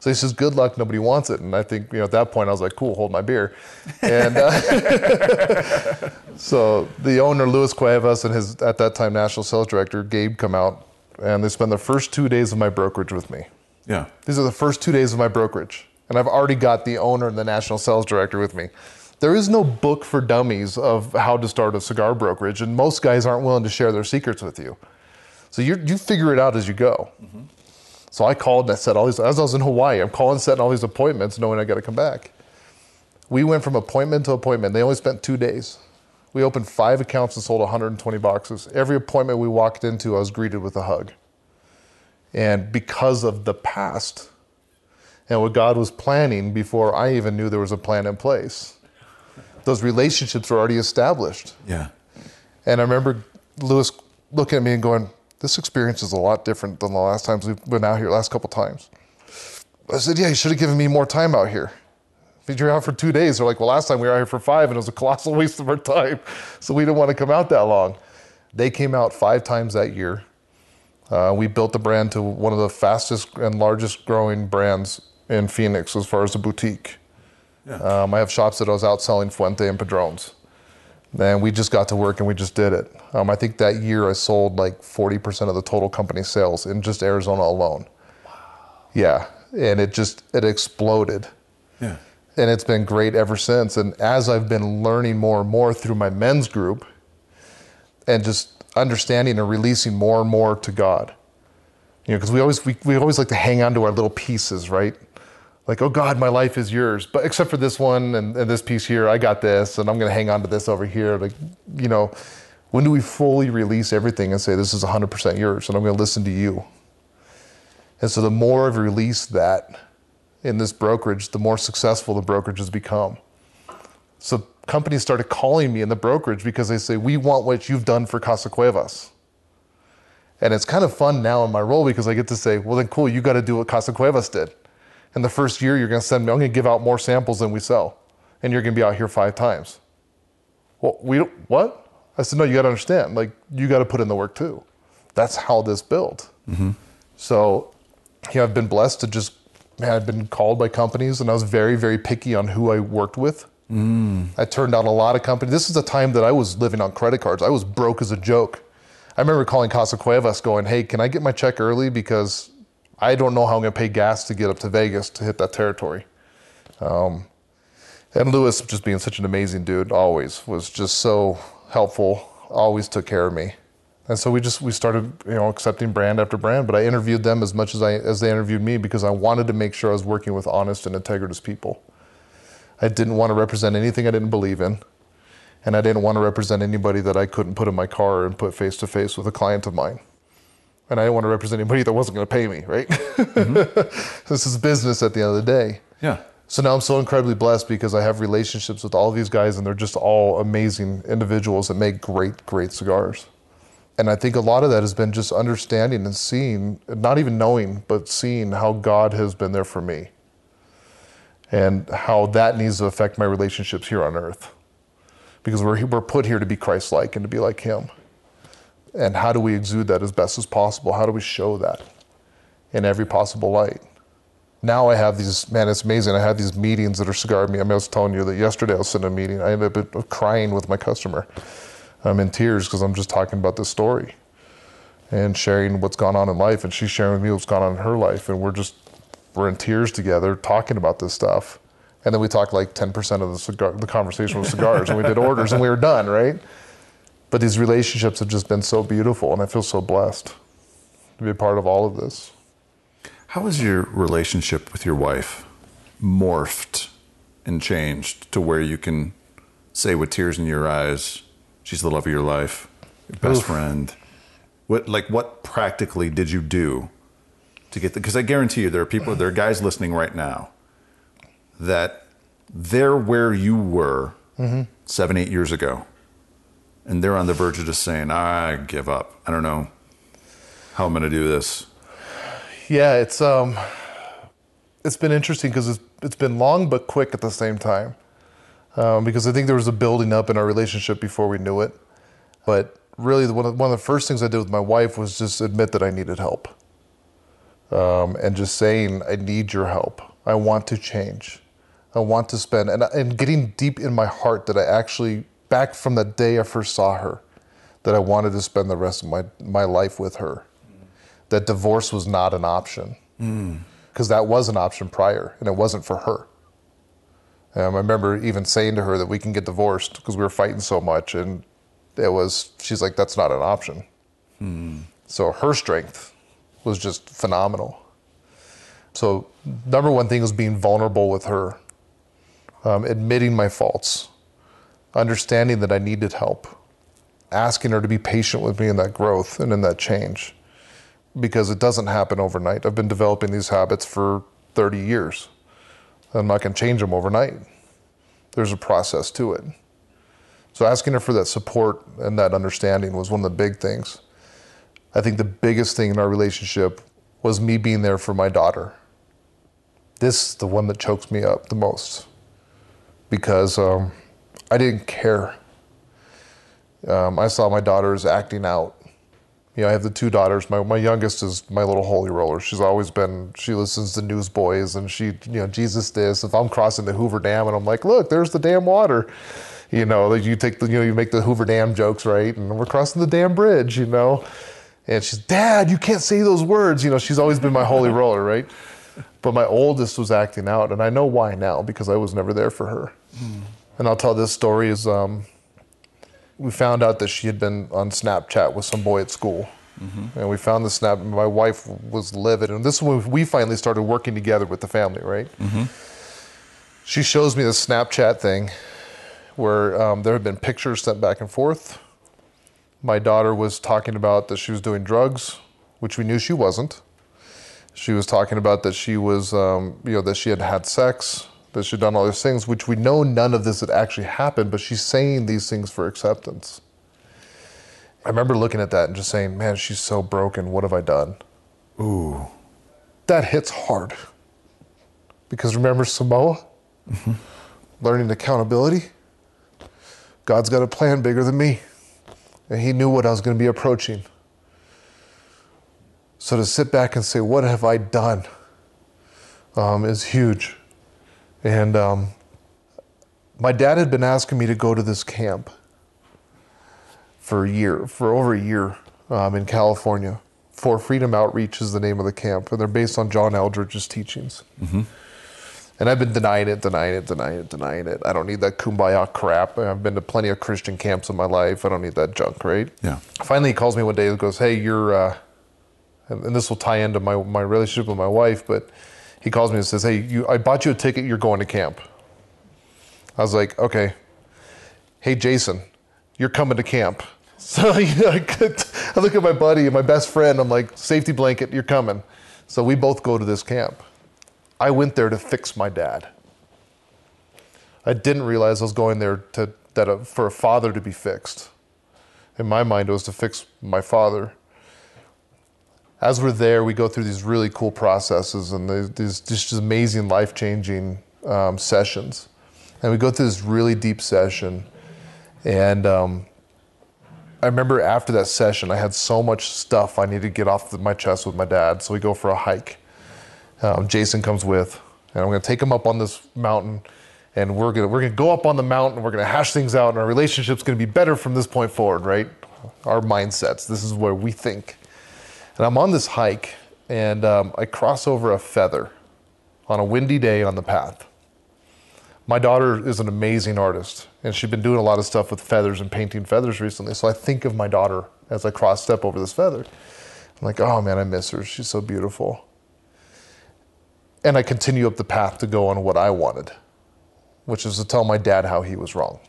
So he says, "Good luck. Nobody wants it." And I think you know at that point I was like, "Cool, hold my beer." And uh, [LAUGHS] so the owner, Luis Cuevas, and his at that time national sales director, Gabe, come out, and they spend the first two days of my brokerage with me. Yeah. These are the first two days of my brokerage, and I've already got the owner and the national sales director with me there is no book for dummies of how to start a cigar brokerage, and most guys aren't willing to share their secrets with you. So you you figure it out as you go. Mm-hmm. So I called and I said all these as I was in Hawaii. I'm calling, setting all these appointments, knowing I got to come back. We went from appointment to appointment. They only spent two days. We opened five accounts and sold 120 boxes. Every appointment we walked into, I was greeted with a hug. And because of the past and what God was planning before I even knew there was a plan in place, those relationships were already established. Yeah. And I remember Luis looking at me and going, "This experience is a lot different than the last times we've been out here. Last couple times." I said, "Yeah, you should have given me more time out here." If you're out for two days, they're like, "Well, last time we were out here for five, and it was a colossal [LAUGHS] waste of our time, so we didn't want to come out that long." They came out five times that year. Uh, we built the brand to one of the fastest and largest growing brands in Phoenix as far as a boutique. Yeah. Um, I have shops that I was out selling Fuente and Padrones. And we just got to work and we just did it. Um, I think that year I sold like 40% of the total company sales in just Arizona alone. Wow. Yeah. And it just, it exploded. Yeah. And it's been great ever since. And as I've been learning more and more through my men's group and just understanding and releasing more and more to God, you know, because we always, we, we always like to hang on to our little pieces, right? like, oh God, my life is yours. But except for this one and, and this piece here, I got this, and I'm going to hang on to this over here. Like, you know, when do we fully release everything and say, this is 100% yours, and I'm going to listen to you? And so the more I've released that in this brokerage, the more successful the brokerage has become. So companies started calling me in the brokerage because they say, we want what you've done for Casa Cuevas. And it's kind of fun now in my role because I get to say, well, then cool, you got to do what Casa Cuevas did. In the first year, you're going to send me, I'm going to give out more samples than we sell. And you're going to be out here five times. Well, we don't, what? I said, no, you got to understand. Like, you got to put in the work too. That's how this built. Mm-hmm. So, you know, I've been blessed to just, man, I've been called by companies and I was very, very picky on who I worked with. Mm. I turned down a lot of companies. This is a time that I was living on credit cards. I was broke as a joke. I remember calling Casa Cuevas going, hey, can I get my check early? Because I don't know how I'm going to pay gas to get up to Vegas to hit that territory. Um, and Luis, just being such an amazing dude, always was just so helpful. Always took care of me, and so we just we started you know accepting brand after brand. But I interviewed them as much as I as they interviewed me because I wanted to make sure I was working with honest and integritous people. I didn't want to represent anything I didn't believe in, and I didn't want to represent anybody that I couldn't put in my car and put face to face with a client of mine and I didn't want to represent anybody that wasn't going to pay me, right? Mm-hmm. [LAUGHS] this is business at the end of the day. Yeah. So now I'm so incredibly blessed because I have relationships with all these guys, and they're just all amazing individuals that make great, great cigars. And I think a lot of that has been just understanding and seeing, not even knowing, but seeing how God has been there for me. And how that needs to affect my relationships here on earth. Because we're, we're put here to be Christ like and to be like Him. And how do we exude that as best as possible? How do we show that in every possible light? Now I have these, man, it's amazing. I have these meetings that are cigar me. I mean, I was telling you that yesterday I was in a meeting. I ended up crying with my customer. I'm in tears because I'm just talking about this story and sharing what's gone on in life. And she's sharing with me what's gone on in her life. And we're just, we're in tears together talking about this stuff. And then we talked like 10% of the, cigar, the conversation was cigars and we did orders and we were done, right? But these relationships have just been so beautiful and I feel so blessed to be a part of all of this. How has your relationship with your wife morphed and changed to where you can say with tears in your eyes, she's the love of your life, your best Oof. friend? What like what practically did you do to get because I guarantee you there are people there are guys listening right now that they're where you were mm-hmm. seven, eight years ago. And they're on the verge of just saying, I give up. I don't know how I'm gonna do this yeah, it's um, it's been interesting because it's it's been long but quick at the same time. Um, because I think there was a building up in our relationship before we knew it. But really, one of, one of the first things I did with my wife was just admit that I needed help. Um, and just saying, I need your help. I want to change. I want to spend, and, and getting deep in my heart that I actually, back from the day I first saw her, that I wanted to spend the rest of my, my life with her that divorce was not an option because mm. that was an option prior and it wasn't for her. Um, I remember even saying to her that we can get divorced because we were fighting so much, and it was she's like, "That's not an option." Mm. So her strength was just phenomenal. So number one thing was being vulnerable with her, um, admitting my faults, understanding that I needed help, asking her to be patient with me in that growth and in that change because it doesn't happen overnight. I've been developing these habits for 30 years. I'm not going to change them overnight. There's a process to it. So asking her for that support and that understanding was one of the big things. I think the biggest thing in our relationship was me being there for my daughter. This is the one that chokes me up the most because um, I didn't care. Um, I saw my daughters acting out you know, I have the two daughters. My my youngest is my little holy roller. She's always been. She listens to Newsboys, and she, you know, Jesus this. If I'm crossing the Hoover Dam, and I'm like, look, there's the damn water. You know, you take the, you know, you make the Hoover Dam jokes, right? And we're crossing the damn bridge, you know. And she's, Dad, you can't say those words. You know, she's always been my holy roller, right? But my oldest was acting out, and I know why now because I was never there for her. Mm. And I'll tell this story is um, we found out that she had been on Snapchat with some boy at school. Mm-hmm. And we found the snap. My wife was livid, and this is when we finally started working together with the family. Right? Mm-hmm. She shows me the Snapchat thing, where um, there had been pictures sent back and forth. My daughter was talking about that she was doing drugs, which we knew she wasn't. She was talking about that she was, um, you know, that she had had sex that she'd done all these things, which we know none of this had actually happened, but she's saying these things for acceptance. I remember looking at that and just saying, man, she's so broken. What have I done? Ooh. That hits hard. Because remember Samoa? Mm-hmm. Learning accountability? God's got a plan bigger than me. And He knew what I was going to be approaching. So to sit back and say, what have I done? Um, is huge. And um, my dad had been asking me to go to this camp for a year, for over a year um, in California. For Freedom Outreach is the name of the camp, and they're based on John Eldredge's teachings. Mm-hmm. And I've been denying it, denying it, denying it, denying it. I don't need that kumbaya crap. I've been to plenty of Christian camps in my life. I don't need that junk, right? Yeah. Finally, he calls me one day and goes, "Hey, you're," uh, and this will tie into my my relationship with my wife, but he calls me and says, "Hey, you, I bought you a ticket. You're going to camp." I was like, "Okay." Hey, Jason, you're coming to camp. [LAUGHS] So you know, I, could, I look at my buddy and my best friend. I'm like, "Safety blanket, you're coming." So we both go to this camp. I went there to fix my dad. I didn't realize I was going there to that a, for a father to be fixed. In my mind, it was to fix my father as we're there, we go through these really cool processes and these just amazing life changing um, sessions, and we go through this really deep session, and um, I remember after that session, I had so much stuff I needed to get off my chest with my dad. So we go for a hike. Um, Jason comes with, and I'm going to take him up on this mountain, and we're going we're to go up on the mountain. We're going to hash things out, and our relationship's going to be better from this point forward, right? Our mindsets. This is where we think. And I'm on this hike, and um, I cross over a feather on a windy day on the path. My daughter is an amazing artist, and she's been doing a lot of stuff with feathers and painting feathers recently. So I think of my daughter as I cross step over this feather. I'm like, oh man, I miss her. She's so beautiful. And I continue up the path to go on what I wanted, which is to tell my dad how he was wrong.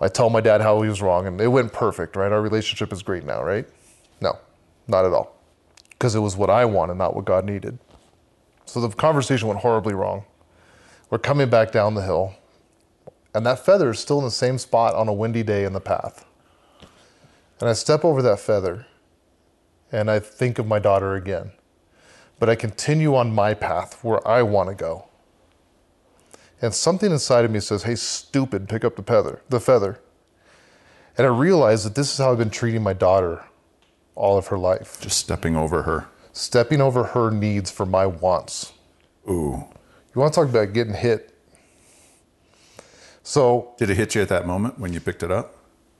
I tell my dad how he was wrong, and it went perfect, right? Our relationship is great now, right? No, not at all. Because it was what I wanted, not what God needed. So the conversation went horribly wrong. We're coming back down the hill, and that feather is still in the same spot on a windy day in the path. And I step over that feather, and I think of my daughter again. But I continue on my path where I want to go. And something inside of me says, Hey, stupid, pick up the feather, the feather. And I realize that this is how I've been treating my daughter all of her life. Just stepping over her. Stepping over her needs for my wants. Ooh. You want to talk about getting hit? So Did it hit you at that moment when you picked it up?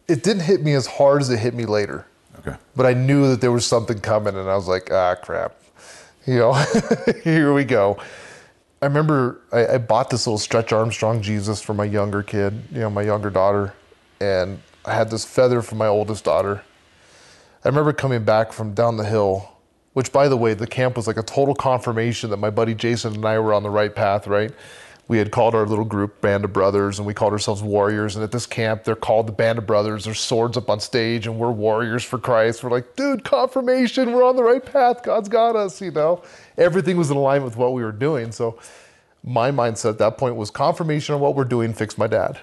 it didn't hit me as hard as it hit me later, Okay. but I knew that there was something coming, and I was like, ah, crap. You know, [LAUGHS] here we go. I remember I, I bought this little Stretch Armstrong Jesus for my younger kid, you know, my younger daughter, and I had this feather for my oldest daughter. I remember coming back from down the hill, which, by the way, the camp was like a total confirmation that my buddy Jason and I were on the right path, right? We had called our little group Band of Brothers, and we called ourselves Warriors. And at this camp, they're called the Band of Brothers. There's swords up on stage, and we're warriors for Christ. We're like, dude, confirmation. We're on the right path. God's got us, you know? Everything was in alignment with what we were doing. So my mindset at that point was confirmation of what we're doing, fix my dad.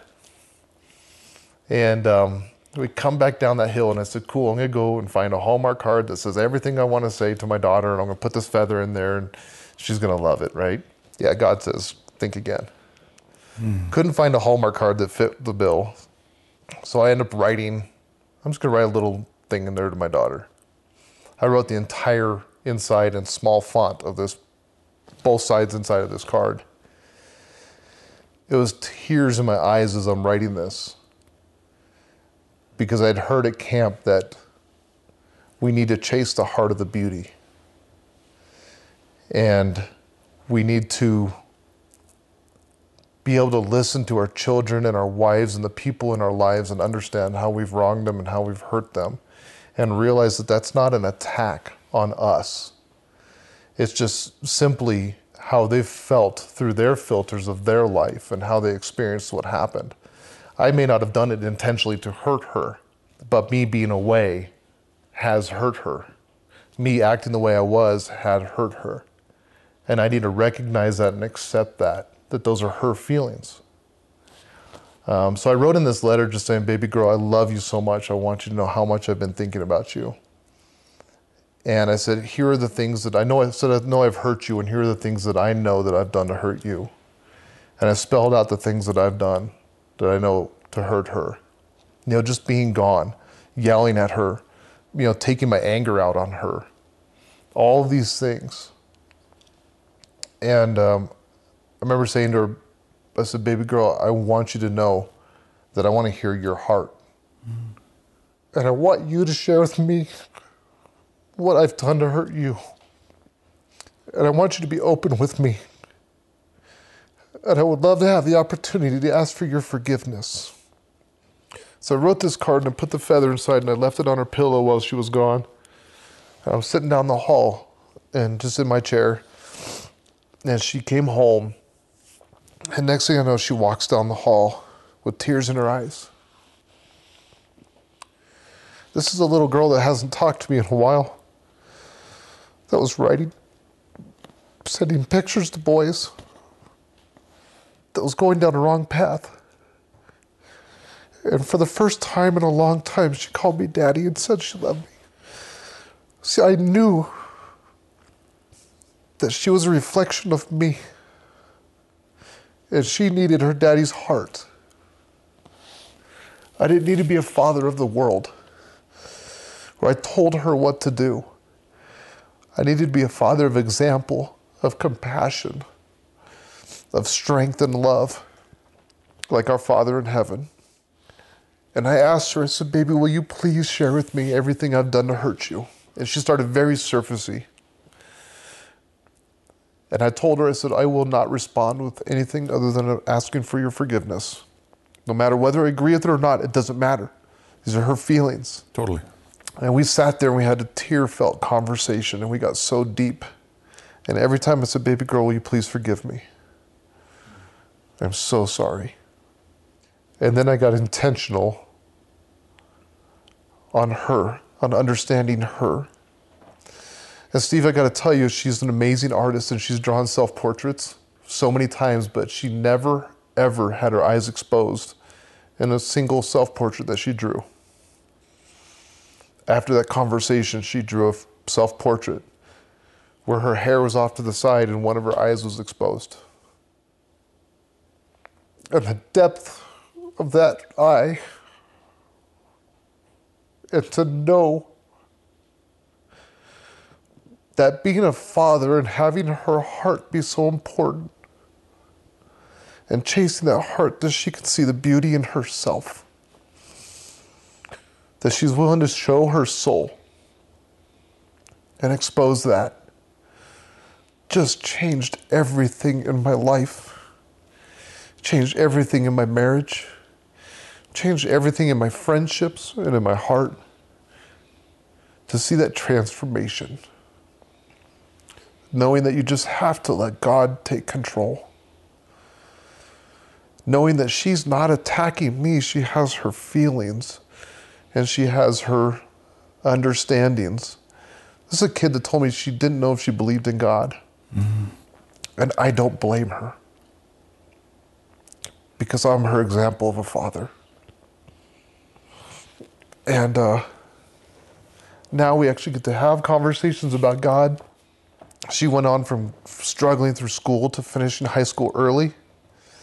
And um, we come back down that hill, and I said, "Cool, I'm gonna go and find a Hallmark card that says everything I want to say to my daughter, and I'm gonna put this feather in there, and she's gonna love it, right?" Yeah, God says, "Think again." Couldn't find a Hallmark card that fit the bill, so I end up writing. I'm just gonna write a little thing in there to my daughter. I wrote the entire inside in small font of this, both sides inside of this card. It was tears in my eyes as I'm writing this because I'd heard at camp that we need to chase the heart of the beauty. And we need to be able to listen to our children and our wives and the people in our lives and understand how we've wronged them and how we've hurt them and realize that that's not an attack on us. It's just simply how they've felt through their filters of their life and how they experienced what happened. I may not have done it intentionally to hurt her, but me being away has hurt her. Me acting the way I was had hurt her. And I need to recognize that and accept that, that those are her feelings. Um, so I wrote in this letter just saying, Baby girl, I love you so much. I want you to know how much I've been thinking about you. And I said, Here are the things that I know. I said, I know I've hurt you, and here are the things that I know that I've done to hurt you. And I spelled out the things that I've done that I know to hurt her. You know, just being gone, yelling at her, you know, taking my anger out on her. All of these things. And um, I remember saying to her, I said, Baby girl, I want you to know that I want to hear your heart. And I want you to share with me what I've done to hurt you. And I want you to be open with me. And I would love to have the opportunity to ask for your forgiveness. So I wrote this card and I put the feather inside and I left it on her pillow while she was gone. I was sitting down the hall and just in my chair. And she came home. And next thing I know, she walks down the hall with tears in her eyes. This is a little girl that hasn't talked to me in a while. That was writing, sending pictures to boys. That was going down the wrong path. And for the first time in a long time, she called me daddy and said she loved me. See, I knew that she was a reflection of me. And she needed her daddy's heart. I didn't need to be a father of the world where I told her what to do. I needed to be a father of example, of compassion, of strength and love, like our Father in heaven. And I asked her, I said, Baby, will you please share with me everything I've done to hurt you? And she started very surfacey. And I told her, I said, I will not respond with anything other than asking for your forgiveness. No matter whether I agree with it or not, it doesn't matter. These are her feelings. Totally. And we sat there and we had a tear felt conversation and we got so deep. And every time I said, Baby girl, will you please forgive me? I'm so sorry. And then I got intentional on her, on understanding her. And Steve, I got to tell you, she's an amazing artist and she's drawn self portraits so many times, but she never, ever had her eyes exposed in a single self portrait that she drew. After that conversation, she drew a self portrait where her hair was off to the side and one of her eyes was exposed. And the depth of that eye, and to know that being a father and having her heart be so important and chasing that heart that she can see the beauty in herself that she's willing to show her soul and expose that. Just changed everything in my life. Changed everything in my marriage. Changed everything in my friendships and in my heart to see that transformation knowing that you just have to let God take control. Knowing that she's not attacking me, she has her feelings and she has her understandings. This is a kid that told me she didn't know if she believed in God. Mm-hmm. And I don't blame her because I'm her example of a father. And uh, now we actually get to have conversations about God she went on from struggling through school to finishing high school early.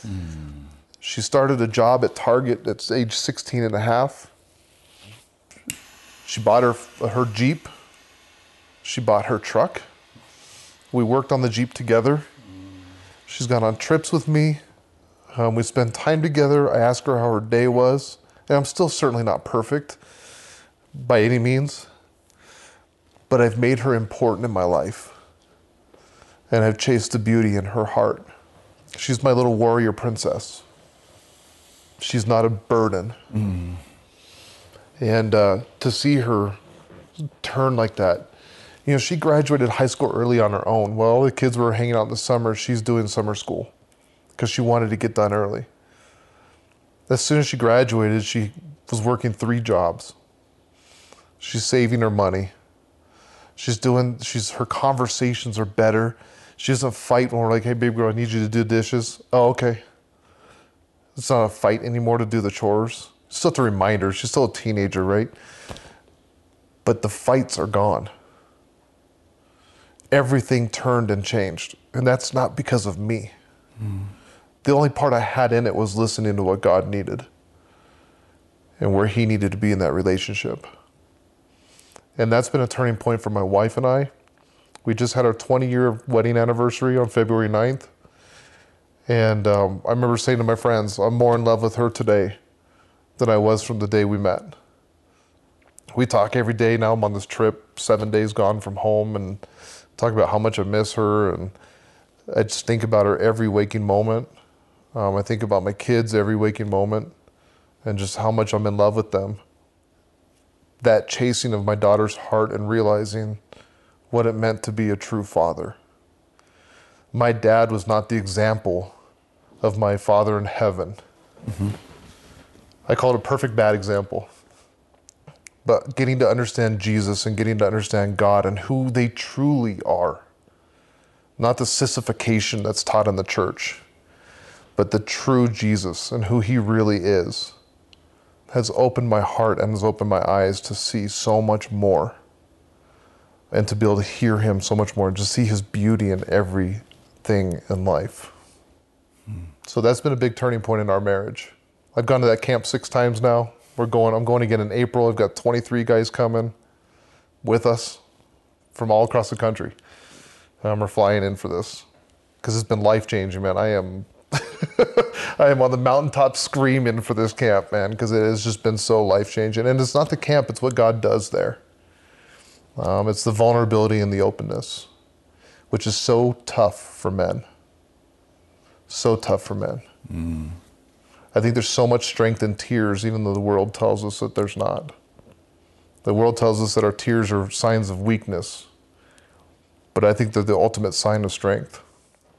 Mm. She started a job at Target at age 16 and a half. She bought her, her Jeep. She bought her truck. We worked on the Jeep together. She's gone on trips with me. Um, we spend time together. I ask her how her day was. And I'm still certainly not perfect by any means, but I've made her important in my life and I've chased the beauty in her heart. She's my little warrior princess. She's not a burden. Mm. And uh, to see her turn like that, you know, she graduated high school early on her own. While all the kids were hanging out in the summer, she's doing summer school because she wanted to get done early. As soon as she graduated, she was working three jobs. She's saving her money. She's doing, she's, her conversations are better she doesn't fight when we're like, hey, baby girl, I need you to do dishes. Oh, okay. It's not a fight anymore to do the chores. Still a reminder. She's still a teenager, right? But the fights are gone. Everything turned and changed. And that's not because of me. Mm. The only part I had in it was listening to what God needed and where He needed to be in that relationship. And that's been a turning point for my wife and I we just had our 20 year wedding anniversary on February 9th. And um, I remember saying to my friends, I'm more in love with her today than I was from the day we met. We talk every day now. I'm on this trip, seven days gone from home, and talk about how much I miss her. And I just think about her every waking moment. Um, I think about my kids every waking moment and just how much I'm in love with them. That chasing of my daughter's heart and realizing what it meant to be a true father. My dad was not the example of my father in heaven. Mm-hmm. I call it a perfect bad example. But getting to understand Jesus and getting to understand God and who they truly are, not the sissification that's taught in the church, but the true Jesus and who he really is, has opened my heart and has opened my eyes to see so much more and to be able to hear him so much more, and just see his beauty in everything in life. So that's been a big turning point in our marriage. I've gone to that camp six times now. We're going. I'm going again in April. I've got 23 guys coming with us from all across the country. Um, we're flying in for this because it's been life changing, man. I am, [LAUGHS] I am on the mountaintop screaming for this camp, man, because it has just been so life changing. And it's not the camp; it's what God does there. Um, it's the vulnerability and the openness, which is so tough for men. So tough for men. Mm. I think there's so much strength in tears, even though the world tells us that there's not. The world tells us that our tears are signs of weakness, but I think they're the ultimate sign of strength.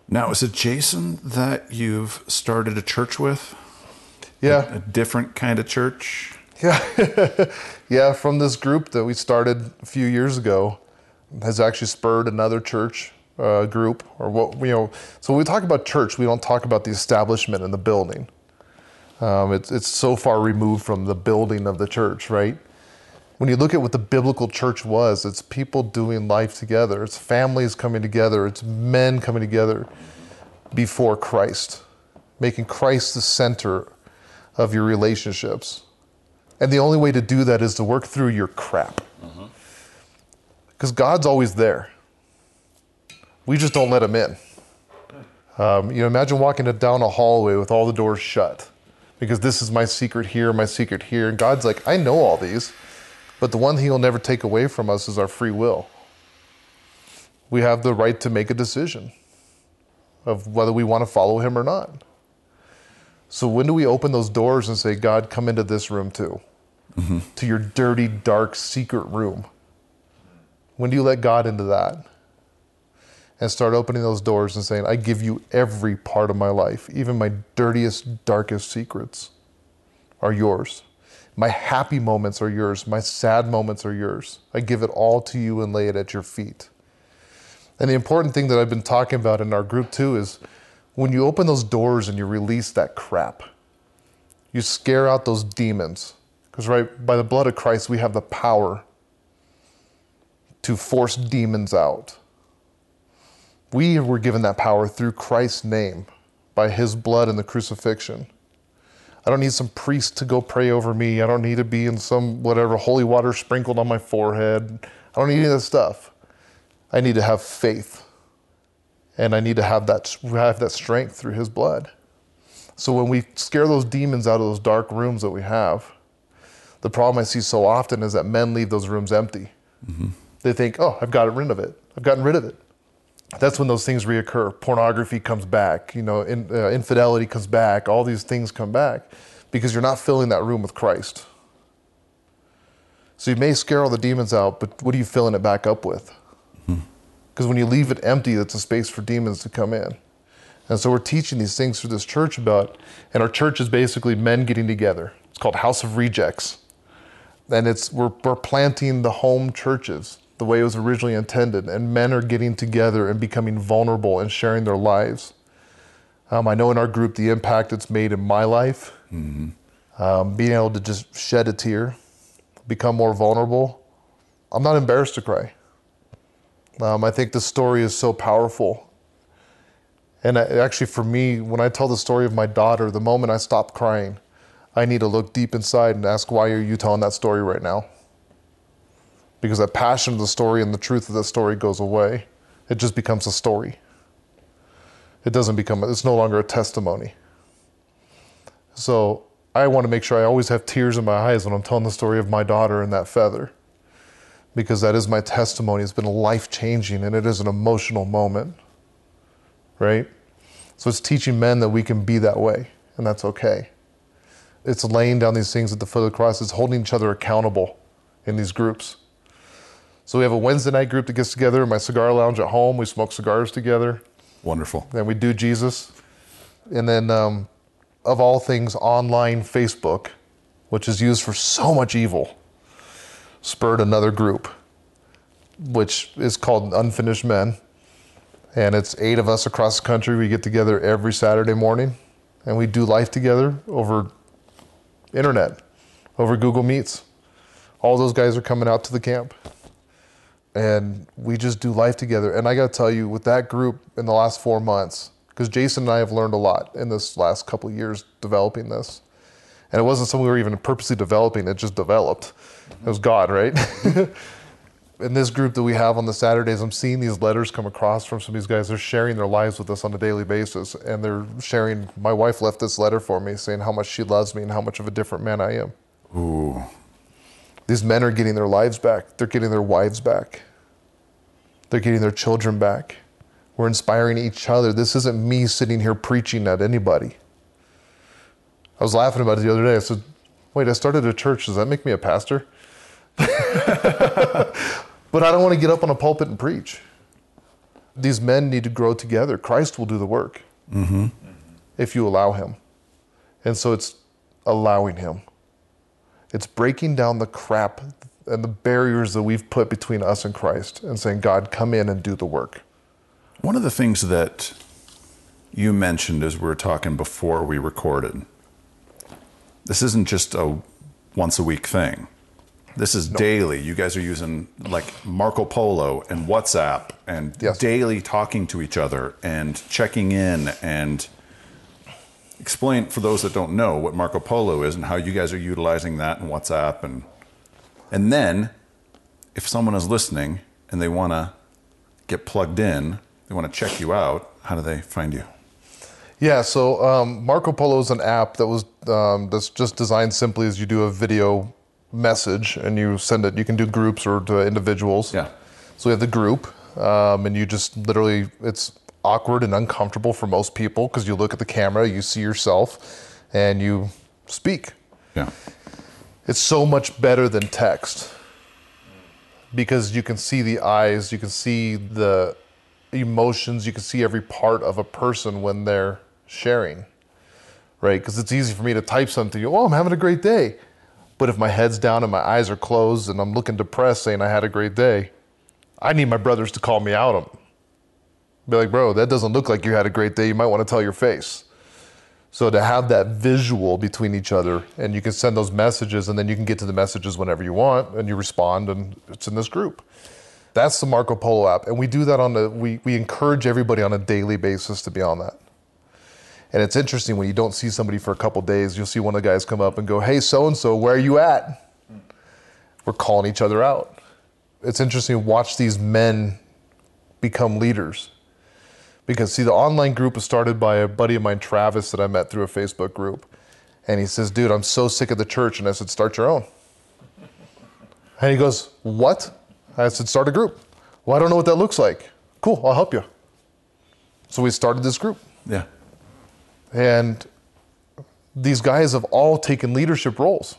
Now, is it Jason that you've started a church with? Yeah. A, a different kind of church? Yeah. [LAUGHS] yeah, from this group that we started a few years ago has actually spurred another church uh, group or what, you know. So when we talk about church, we don't talk about the establishment and the building. Um, it's, it's so far removed from the building of the church, right? When you look at what the biblical church was, it's people doing life together, it's families coming together, it's men coming together before Christ, making Christ the center of your relationships. And the only way to do that is to work through your crap. Because God's always there. We just don't let Him in. Um, you know, imagine walking down a hallway with all the doors shut because this is my secret here, my secret here. And God's like, I know all these, but the one He will never take away from us is our free will. We have the right to make a decision of whether we want to follow Him or not. So when do we open those doors and say, God, come into this room too? Mm-hmm. to your dirty, dark, secret room? When do you let God into that? And start opening those doors and saying, I give you every part of my life, even my dirtiest, darkest secrets are yours. My happy moments are yours. My sad moments are yours. I give it all to you and lay it at your feet. And the important thing that I've been talking about in our group too is when you open those doors and you release that crap, you scare out those demons because, right, by the blood of Christ, we have the power to force demons out. We were given that power through Christ's name, by his blood and the crucifixion. I don't need some priest to go pray over me. I don't need to be in some whatever holy water sprinkled on my forehead. I don't need any of that stuff. I need to have faith. And I need to have that, have that strength through his blood. So when we scare those demons out of those dark rooms that we have, the problem I see so often is that men leave those rooms empty. Mm-hmm. They think, oh, I've gotten rid of it. I've gotten rid of it. That's when those things reoccur. Pornography comes back, you know, in, uh, infidelity comes back, all these things come back because you're not filling that room with Christ. So you may scare all the demons out, but what are you filling it back up with? Because when you leave it empty, that's a space for demons to come in. And so we're teaching these things through this church about, and our church is basically men getting together. It's called House of Rejects and it's we're, we're planting the home churches the way it was originally intended, and men are getting together and becoming vulnerable and sharing their lives. Um, I know in our group the impact it's made in my life, mm-hmm. um, being able to just shed a tear, become more vulnerable. I'm not embarrassed to cry. Um, I think the story is so powerful. And I, actually, for me, when I tell the story of my daughter, the moment I stop crying, I need to look deep inside and ask, why are you telling that story right now? Because that passion of the story and the truth of the story goes away. It just becomes a story. It doesn't become, it's no longer a testimony. So I want to make sure I always have tears in my eyes when I'm telling the story of my daughter and that feather. Because that is my testimony. It's been life changing and it is an emotional moment. Right? So it's teaching men that we can be that way, and that's okay. It's laying down these things at the foot of the cross. It's holding each other accountable in these groups. So we have a Wednesday night group that gets together in my cigar lounge at home. We smoke cigars together. Wonderful. Then we do Jesus. And then, um, of all things, online Facebook, which is used for so much evil, spurred another group, which is called Unfinished Men. And it's eight of us across the country. We get together every Saturday morning and we do life together over internet, over Google Meets. All those guys are coming out to the camp. And we just do life together. And I got to tell you, with that group in the last four months, because Jason and I have learned a lot in this last couple years developing this. And it wasn't something we were even purposely developing, it just developed. It was God, right? [LAUGHS] in this group that we have on the Saturdays, I'm seeing these letters come across from some of these guys. They're sharing their lives with us on a daily basis. And they're sharing, my wife left this letter for me saying how much she loves me and how much of a different man I am. Ooh. These men are getting their lives back, they're getting their wives back, they're getting their children back. We're inspiring each other. This isn't me sitting here preaching at anybody. I was laughing about it the other day. I said, Wait, I started a church. Does that make me a pastor? [LAUGHS] but I don't want to get up on a pulpit and preach. These men need to grow together. Christ will do the work Mm-hmm. if you allow Him. And so it's allowing Him. It's breaking down the crap and the barriers that we've put between us and Christ and saying, God, come in and do the work. One of the things that you mentioned as we were talking before we recorded, this isn't just a once a week thing. This is daily. You guys are using like Marco Polo and WhatsApp and Yes. daily talking to each other and checking in and explain for those that don't know what Marco Polo is and how you guys are utilizing that and WhatsApp and and then if someone is listening and they want to get plugged in, they want to check you out, how do they find you? Yeah, so um, Marco Polo is an app that was um, that's just designed simply as you do a video message and you send it. You can do groups or to individuals. Yeah. So we have the group, um, and you just literally it's awkward and uncomfortable for most people because you look at the camera, you see yourself, and you speak. Yeah. It's so much better than text because you can see the eyes, you can see the emotions, you can see every part of a person when they're sharing, right? Because it's easy for me to type something, oh, I'm having a great day. But if my head's down and my eyes are closed and I'm looking depressed saying I had a great day, I need my brothers to call me out on. Be like, bro, that doesn't look like you had a great day. You might want to tell your face. So to have that visual between each other, and you can send those messages, and then you can get to the messages whenever you want, and you respond, and it's in this group. That's the Marco Polo app, and we do that on the. We we encourage everybody on a daily basis to be on that. And it's interesting when you don't see somebody for a couple days, you'll see one of the guys come up and go, "Hey, so and so, where are you at?" We're calling each other out. It's interesting to watch these men become leaders. Because see the online group was started by a buddy of mine travis that i met through a facebook group. And he says dude i'm so sick of the church. And i said start your own. And he goes what? I said start a group. Well i don't know what that looks like. Cool i'll help you. So we started this group. Yeah. And these guys have all taken leadership roles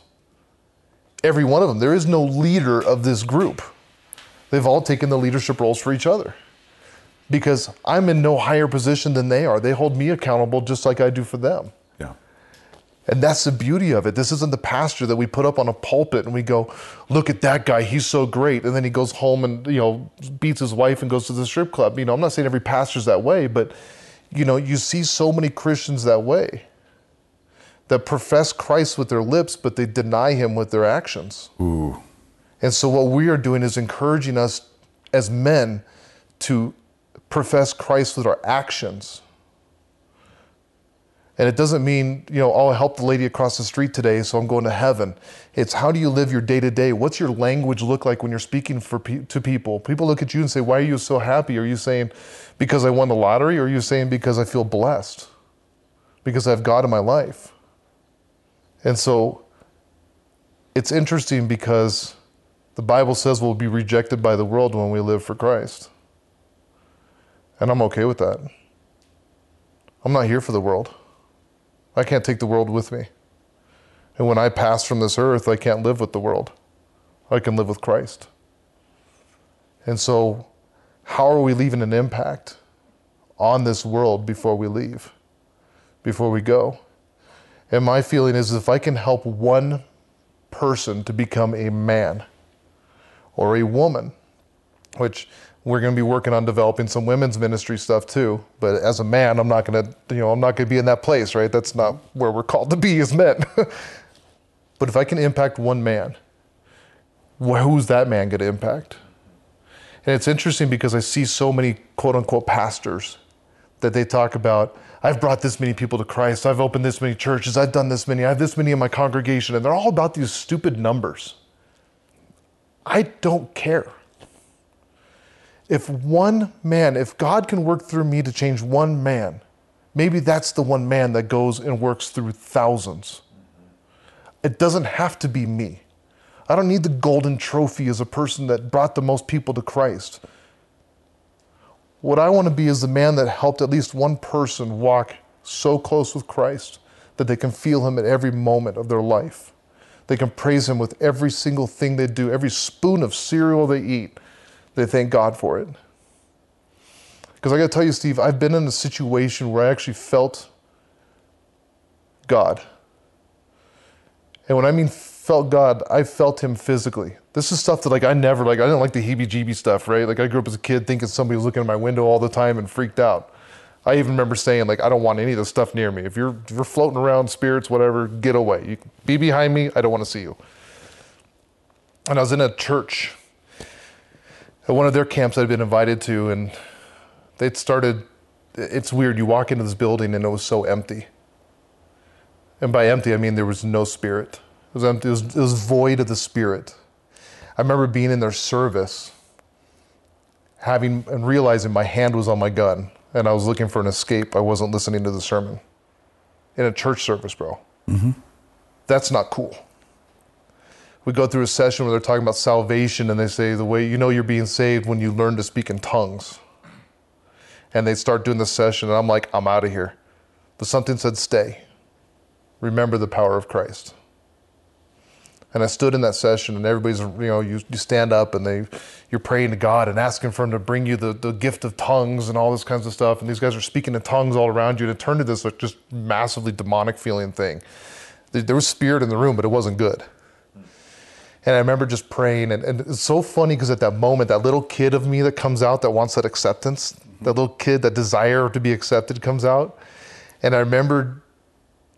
every one of them there is no leader of this group they've all taken the leadership roles for each other because I'm in no higher position than they are. They hold me accountable just like I do for them. Yeah. And that's the beauty of it. This isn't the pastor that we put up on a pulpit and we go, look at that guy, he's so great. And then he goes home and, you know, beats his wife and goes to the strip club. You know, I'm not saying every pastor's that way, but, you know, you see so many Christians that way that profess Christ with their lips, but they deny him with their actions. Ooh. And so what we are doing is encouraging us as men to profess Christ with our actions. And it doesn't mean, you know, oh, I'll help the lady across the street today, so I'm going to heaven. It's how do you live your day to day? What's your language look like when you're speaking for pe- to people? People look at you and say, "Why are you so happy?" Are you saying because I won the lottery, or are you saying because I feel blessed, because I have God in my life? And so, it's interesting because the Bible says we'll be rejected by the world when we live for Christ. And I'm okay with that. I'm not here for the world. I can't take the world with me. And when I pass from this earth, I can't live with the world. I can live with Christ. And so, how are we leaving an impact on this world before we leave, before we go? And my feeling is if I can help one person to become a man or a woman, which we're going to be working on developing some women's ministry stuff too. But as a man, I'm not going to, you know, I'm not going to be in that place, right? That's not where we're called to be as men. [LAUGHS] but if I can impact one man, who's that man going to impact? And it's interesting because I see so many quote unquote pastors that they talk about, I've brought this many people to Christ, I've opened this many churches, I've done this many, I have this many in my congregation, and they're all about these stupid numbers. I don't care. If one man, if God can work through me to change one man, maybe that's the one man that goes and works through thousands. It doesn't have to be me. I don't need the golden trophy as a person that brought the most people to Christ. What I want to be is the man that helped at least one person walk so close with Christ that they can feel him at every moment of their life. They can praise him with every single thing they do, every spoon of cereal they eat. They thank God for it. Because I got to tell you, Steve, I've been in a situation where I actually felt God. And when I mean felt God, I felt Him physically. This is stuff that like I never like. I didn't like the heebie-jeebie stuff, right? Like I grew up as a kid thinking somebody was looking at my window all the time and freaked out. I even remember saying like I don't want any of this stuff near me. If you're if you're floating around spirits, whatever, get away. You be behind me. I don't want to see you. And I was in a church at one of their camps I'd been invited to, and they'd started. It's weird. You walk into this building and it was so empty. And by empty, I mean there was no spirit. It was empty. It was, it was void of the spirit. I remember being in their service, having and realizing my hand was on my gun and I was looking for an escape. I wasn't listening to the sermon in a church service, bro. Mm-hmm. That's not cool. We go through a session where they're talking about salvation, and they say the way you know you're being saved when you learn to speak in tongues. And they start doing the session, and I'm like, I'm out of here. But something said, stay. Remember the power of Christ. And I stood in that session, and everybody's, you know, you, you stand up and they, you're praying to God and asking for Him to bring you the, the gift of tongues and all this kinds of stuff. And these guys are speaking in tongues all around you. And it turned to this like, just massively demonic feeling thing. There, was spirit in the room, but it wasn't good. And I remember just praying. And, and it's so funny because at that moment, that little kid of me that comes out that wants that acceptance, that little kid, that desire to be accepted comes out. And I remember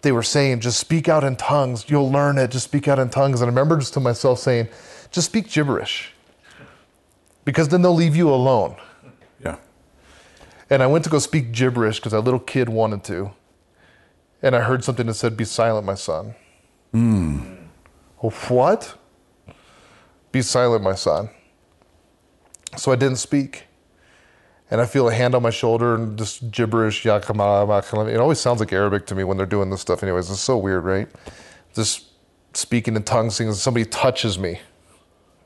they were saying, just speak out in tongues. You'll learn it. Just speak out in tongues. And I remember just to myself saying, just speak gibberish because then they'll leave you alone. Yeah. And I went to go speak gibberish because that little kid wanted to. And I heard something that said, Be silent, my son. Hmm. Oh, what? Be silent, my son. So I didn't speak. And I feel a hand on my shoulder and just gibberish. It always sounds like Arabic to me when they're doing this stuff, anyways. It's so weird, right? Just speaking in tongues, singing, somebody touches me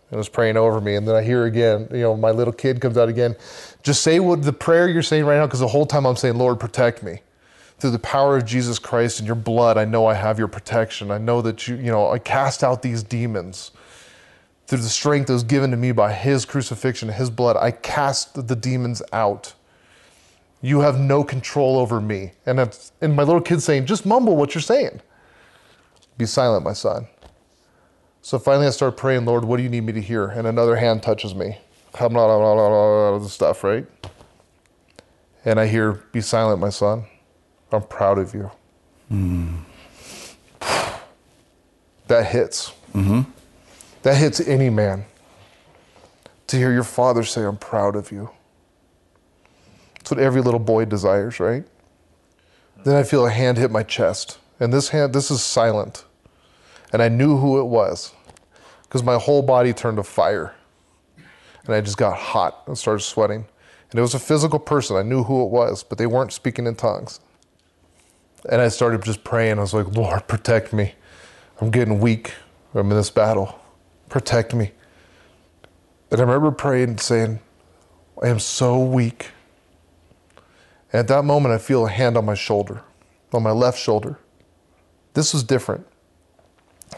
and was praying over me. And then I hear again, you know, my little kid comes out again. Just say what the prayer you're saying right now, because the whole time I'm saying, Lord, protect me. Through the power of Jesus Christ and your blood, I know I have your protection. I know that you, you know, I cast out these demons. Through the strength that was given to me by his crucifixion, his blood, I cast the demons out. You have no control over me. And, and my little kid saying, just mumble what you're saying. Be silent, my son. So finally, I start praying, Lord, what do you need me to hear? And another hand touches me. All The stuff, right? And I hear, Be silent, my son. I'm proud of you. Mm. That hits. Mm-hmm. That hits any man. To hear your father say, I'm proud of you. That's what every little boy desires, right? Then I feel a hand hit my chest. And this hand, this is silent. And I knew who it was because my whole body turned to fire. And I just got hot and started sweating. And it was a physical person. I knew who it was, but they weren't speaking in tongues. And I started just praying. I was like, Lord, protect me. I'm getting weak. I'm in this battle. Protect me. And I remember praying and saying, I am so weak. And at that moment, I feel a hand on my shoulder, on my left shoulder. This was different.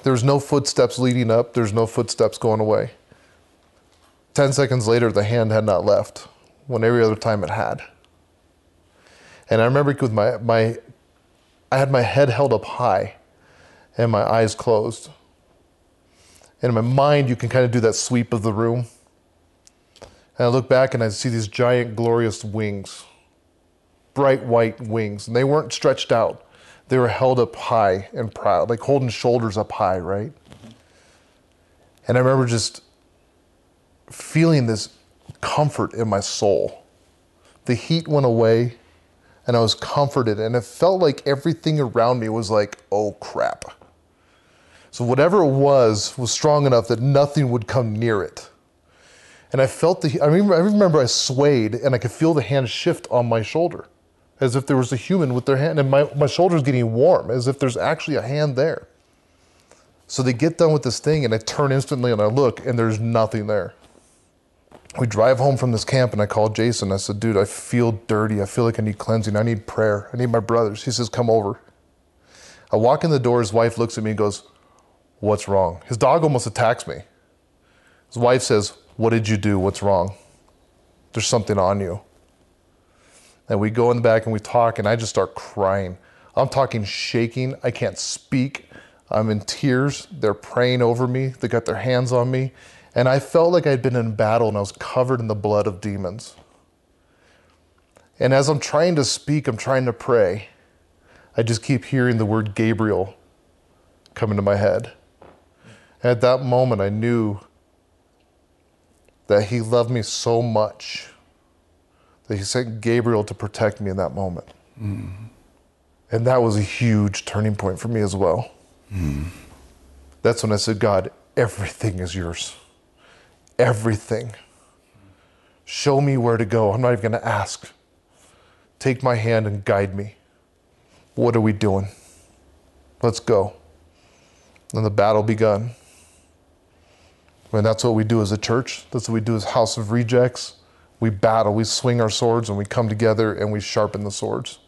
There's no footsteps leading up, there's no footsteps going away. 10 seconds later, the hand had not left, when every other time it had. And I remember with my, my I had my head held up high and my eyes closed. In my mind, you can kind of do that sweep of the room. And I look back and I see these giant, glorious wings, bright white wings, and they weren't stretched out they were held up high and proud, like holding shoulders up high, right? And I remember just feeling this comfort in my soul. The heat went away. and I was comforted, and it felt like everything around me was like, oh crap. So whatever it was was strong enough that nothing would come near it. And I felt the, I remember, I remember I swayed and I could feel the hand shift on my shoulder as if there was a human with their hand, and my, my shoulder's getting warm, as if there's actually a hand there. So they get done with this thing, and I turn instantly and I look, and there's nothing there. We drive home from this camp, and I called Jason. I said, Dude, I feel dirty. I feel like I need cleansing. I need prayer. I need my brothers. He says, Come over. I walk in the door. His wife looks at me and goes, What's wrong? His dog almost attacks me. His wife says, What did you do? What's wrong? There's something on you. And we go in the back and we talk, and I just start crying. I'm talking shaking. I can't speak. I'm in tears. They're praying over me. They got their hands on me. And I felt like I'd been in battle and I was covered in the blood of demons. And as I'm trying to speak, I'm trying to pray, I just keep hearing the word Gabriel come into my head. At that moment, I knew that he loved me so much that he sent Gabriel to protect me in that moment. Mm. And that was a huge turning point for me as well. Mm. That's when I said, God, everything is yours. Everything. Show me where to go. I'm not even going to ask. Take my hand and guide me. What are we doing? Let's go. And the battle begun. And that's what we do as a church. That's what we do as House of Rejects. We battle, we swing our swords, and we come together and we sharpen the swords.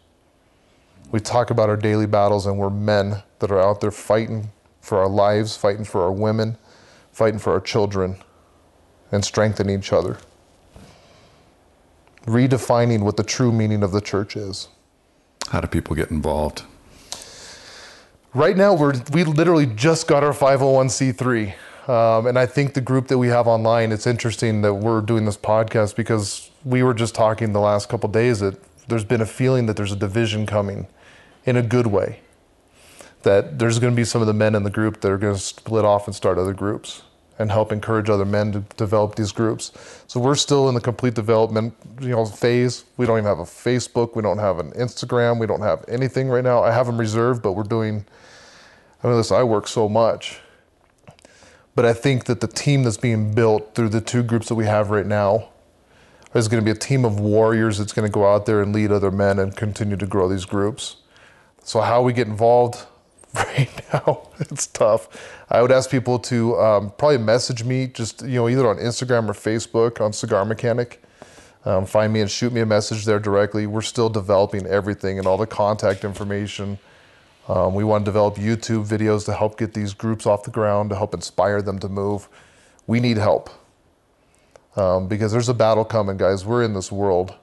We talk about our daily battles, and we're men that are out there fighting for our lives, fighting for our women, fighting for our children, and strengthening each other. Redefining what the true meaning of the church is. How do people get involved? Right now, we're, we literally just got our 501c3. Um, and I think the group that we have online, it's interesting that we're doing this podcast because we were just talking the last couple days that there's been a feeling that there's a division coming in a good way. That there's going to be some of the men in the group that are going to split off and start other groups and help encourage other men to develop these groups. So we're still in the complete development, you know, phase. We don't even have a Facebook, we don't have an Instagram, we don't have anything right now. I have them reserved, but we're doing I mean, listen, I work so much but I think that the team that's being built through the two groups that we have right now is going to be a team of warriors that's going to go out there and lead other men and continue to grow these groups. So, how we get involved [LAUGHS] right now, it's tough. I would ask people to um, probably message me just, you know, either on Instagram or Facebook on Cigar Mechanic. Um, find me and shoot me a message there directly. We're still developing everything and all the contact information um, we want to develop YouTube videos to help get these groups off the ground, to help inspire them to move. We need help um, because there's a battle coming, guys. We're in this world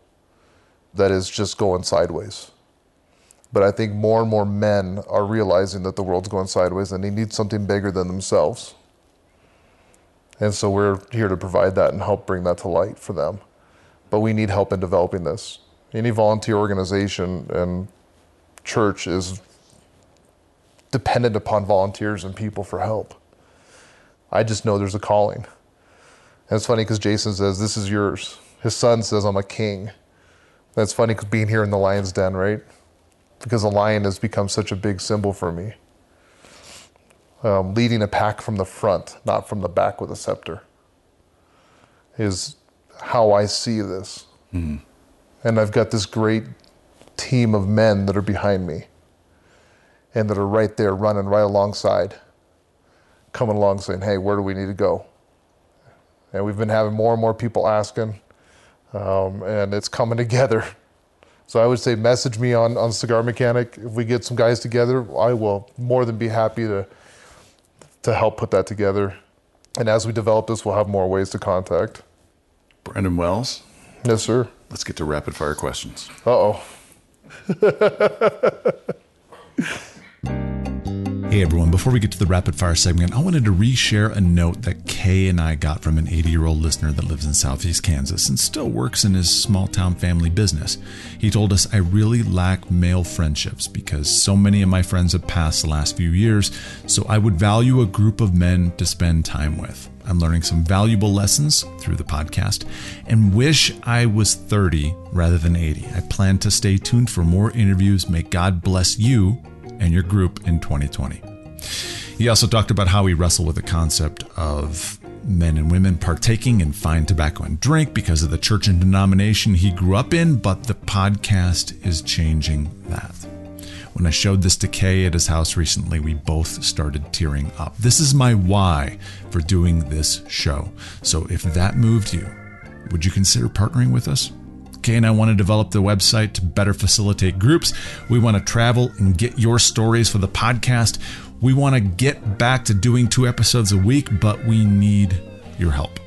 that is just going sideways. But I think more and more men are realizing that the world's going sideways and they need something bigger than themselves. And so we're here to provide that and help bring that to light for them. But we need help in developing this. Any volunteer organization and church is dependent upon volunteers and people for help. I just know there's a calling. And it's funny because Jason says, This is yours. His son says, I'm a king. That's funny because being here in the lion's den, right? Because a lion has become such a big symbol for me. Um, leading a pack from the front, not from the back with a scepter, is how I see this. Mm. And I've got this great team of men that are behind me and that are right there running right alongside, coming along saying, hey, where do we need to go? And we've been having more and more people asking, um, and it's coming [LAUGHS] together. So I would say message me on, on Cigar Mechanic. If we get some guys together, I will more than be happy to, to help put that together. And as we develop this, we'll have more ways to contact. Brandon Wells? Yes, sir. Let's get to rapid fire questions. Uh oh. [LAUGHS] Hey everyone, before we get to the rapid fire segment, I wanted to reshare a note that Kay and I got from an 80 year old listener that lives in southeast Kansas and still works in his small town family business. He told us, I really lack male friendships because so many of my friends have passed the last few years, so I would value a group of men to spend time with. I'm learning some valuable lessons through the podcast and wish I was 30 rather than 80. I plan to stay tuned for more interviews. May God bless you and your group in 2020. He also talked about how we wrestle with the concept of men and women partaking in fine tobacco and drink because of the church and denomination he grew up in, but the podcast is changing that. When I showed this to Kay at his house recently, we both started tearing up. This is my why for doing this show. So if that moved you, would you consider partnering with us? And I want to develop the website to better facilitate groups. We want to travel and get your stories for the podcast. We want to get back to doing two episodes a week, but we need your help.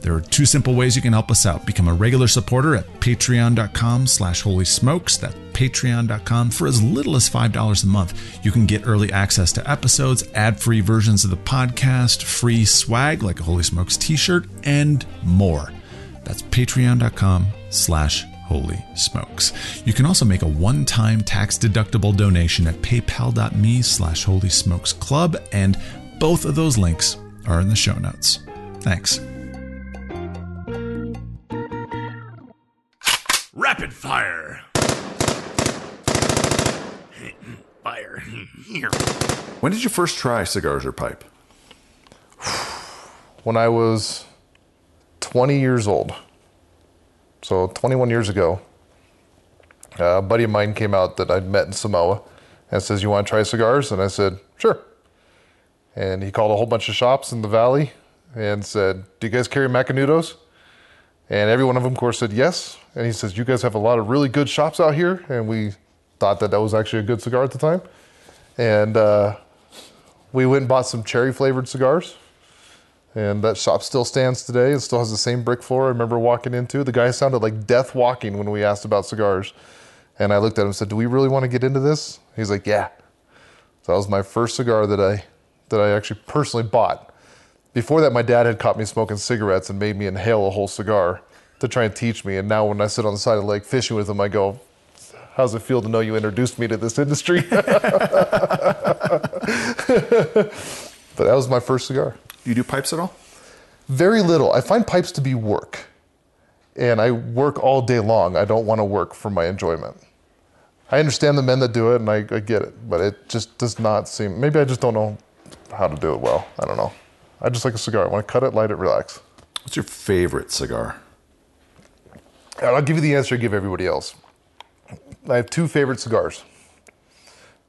There are two simple ways you can help us out. Become a regular supporter at patreon.com slash holy smokes. That's patreon.com for as little as $5 a month. You can get early access to episodes, ad-free versions of the podcast, free swag like a Holy Smokes t-shirt, and more. That's patreon.com slash holy smokes. You can also make a one-time tax-deductible donation at paypal.me slash holy smokes club, and both of those links are in the show notes. Thanks. Rapid fire. Fire. Here. When did you first try cigars or pipe? When I was 20 years old, so 21 years ago, a buddy of mine came out that I'd met in Samoa and says, You want to try cigars? And I said, Sure. And he called a whole bunch of shops in the valley and said, Do you guys carry Macanudos? And every one of them, of course, said yes. And he says, You guys have a lot of really good shops out here. And we thought that that was actually a good cigar at the time. And uh, we went and bought some cherry flavored cigars. And that shop still stands today. It still has the same brick floor I remember walking into. The guy sounded like death walking when we asked about cigars. And I looked at him and said, Do we really want to get into this? He's like, Yeah. So that was my first cigar that I that I actually personally bought. Before that, my dad had caught me smoking cigarettes and made me inhale a whole cigar to try and teach me. And now when I sit on the side of the lake fishing with him, I go, How's it feel to know you introduced me to this industry? [LAUGHS] but that was my first cigar. Do you do pipes at all? Very little. I find pipes to be work. And I work all day long. I don't want to work for my enjoyment. I understand the men that do it and I, I get it, but it just does not seem. Maybe I just don't know how to do it well. I don't know. I just like a cigar. I want to cut it, light it, relax. What's your favorite cigar? And I'll give you the answer I give everybody else. I have two favorite cigars.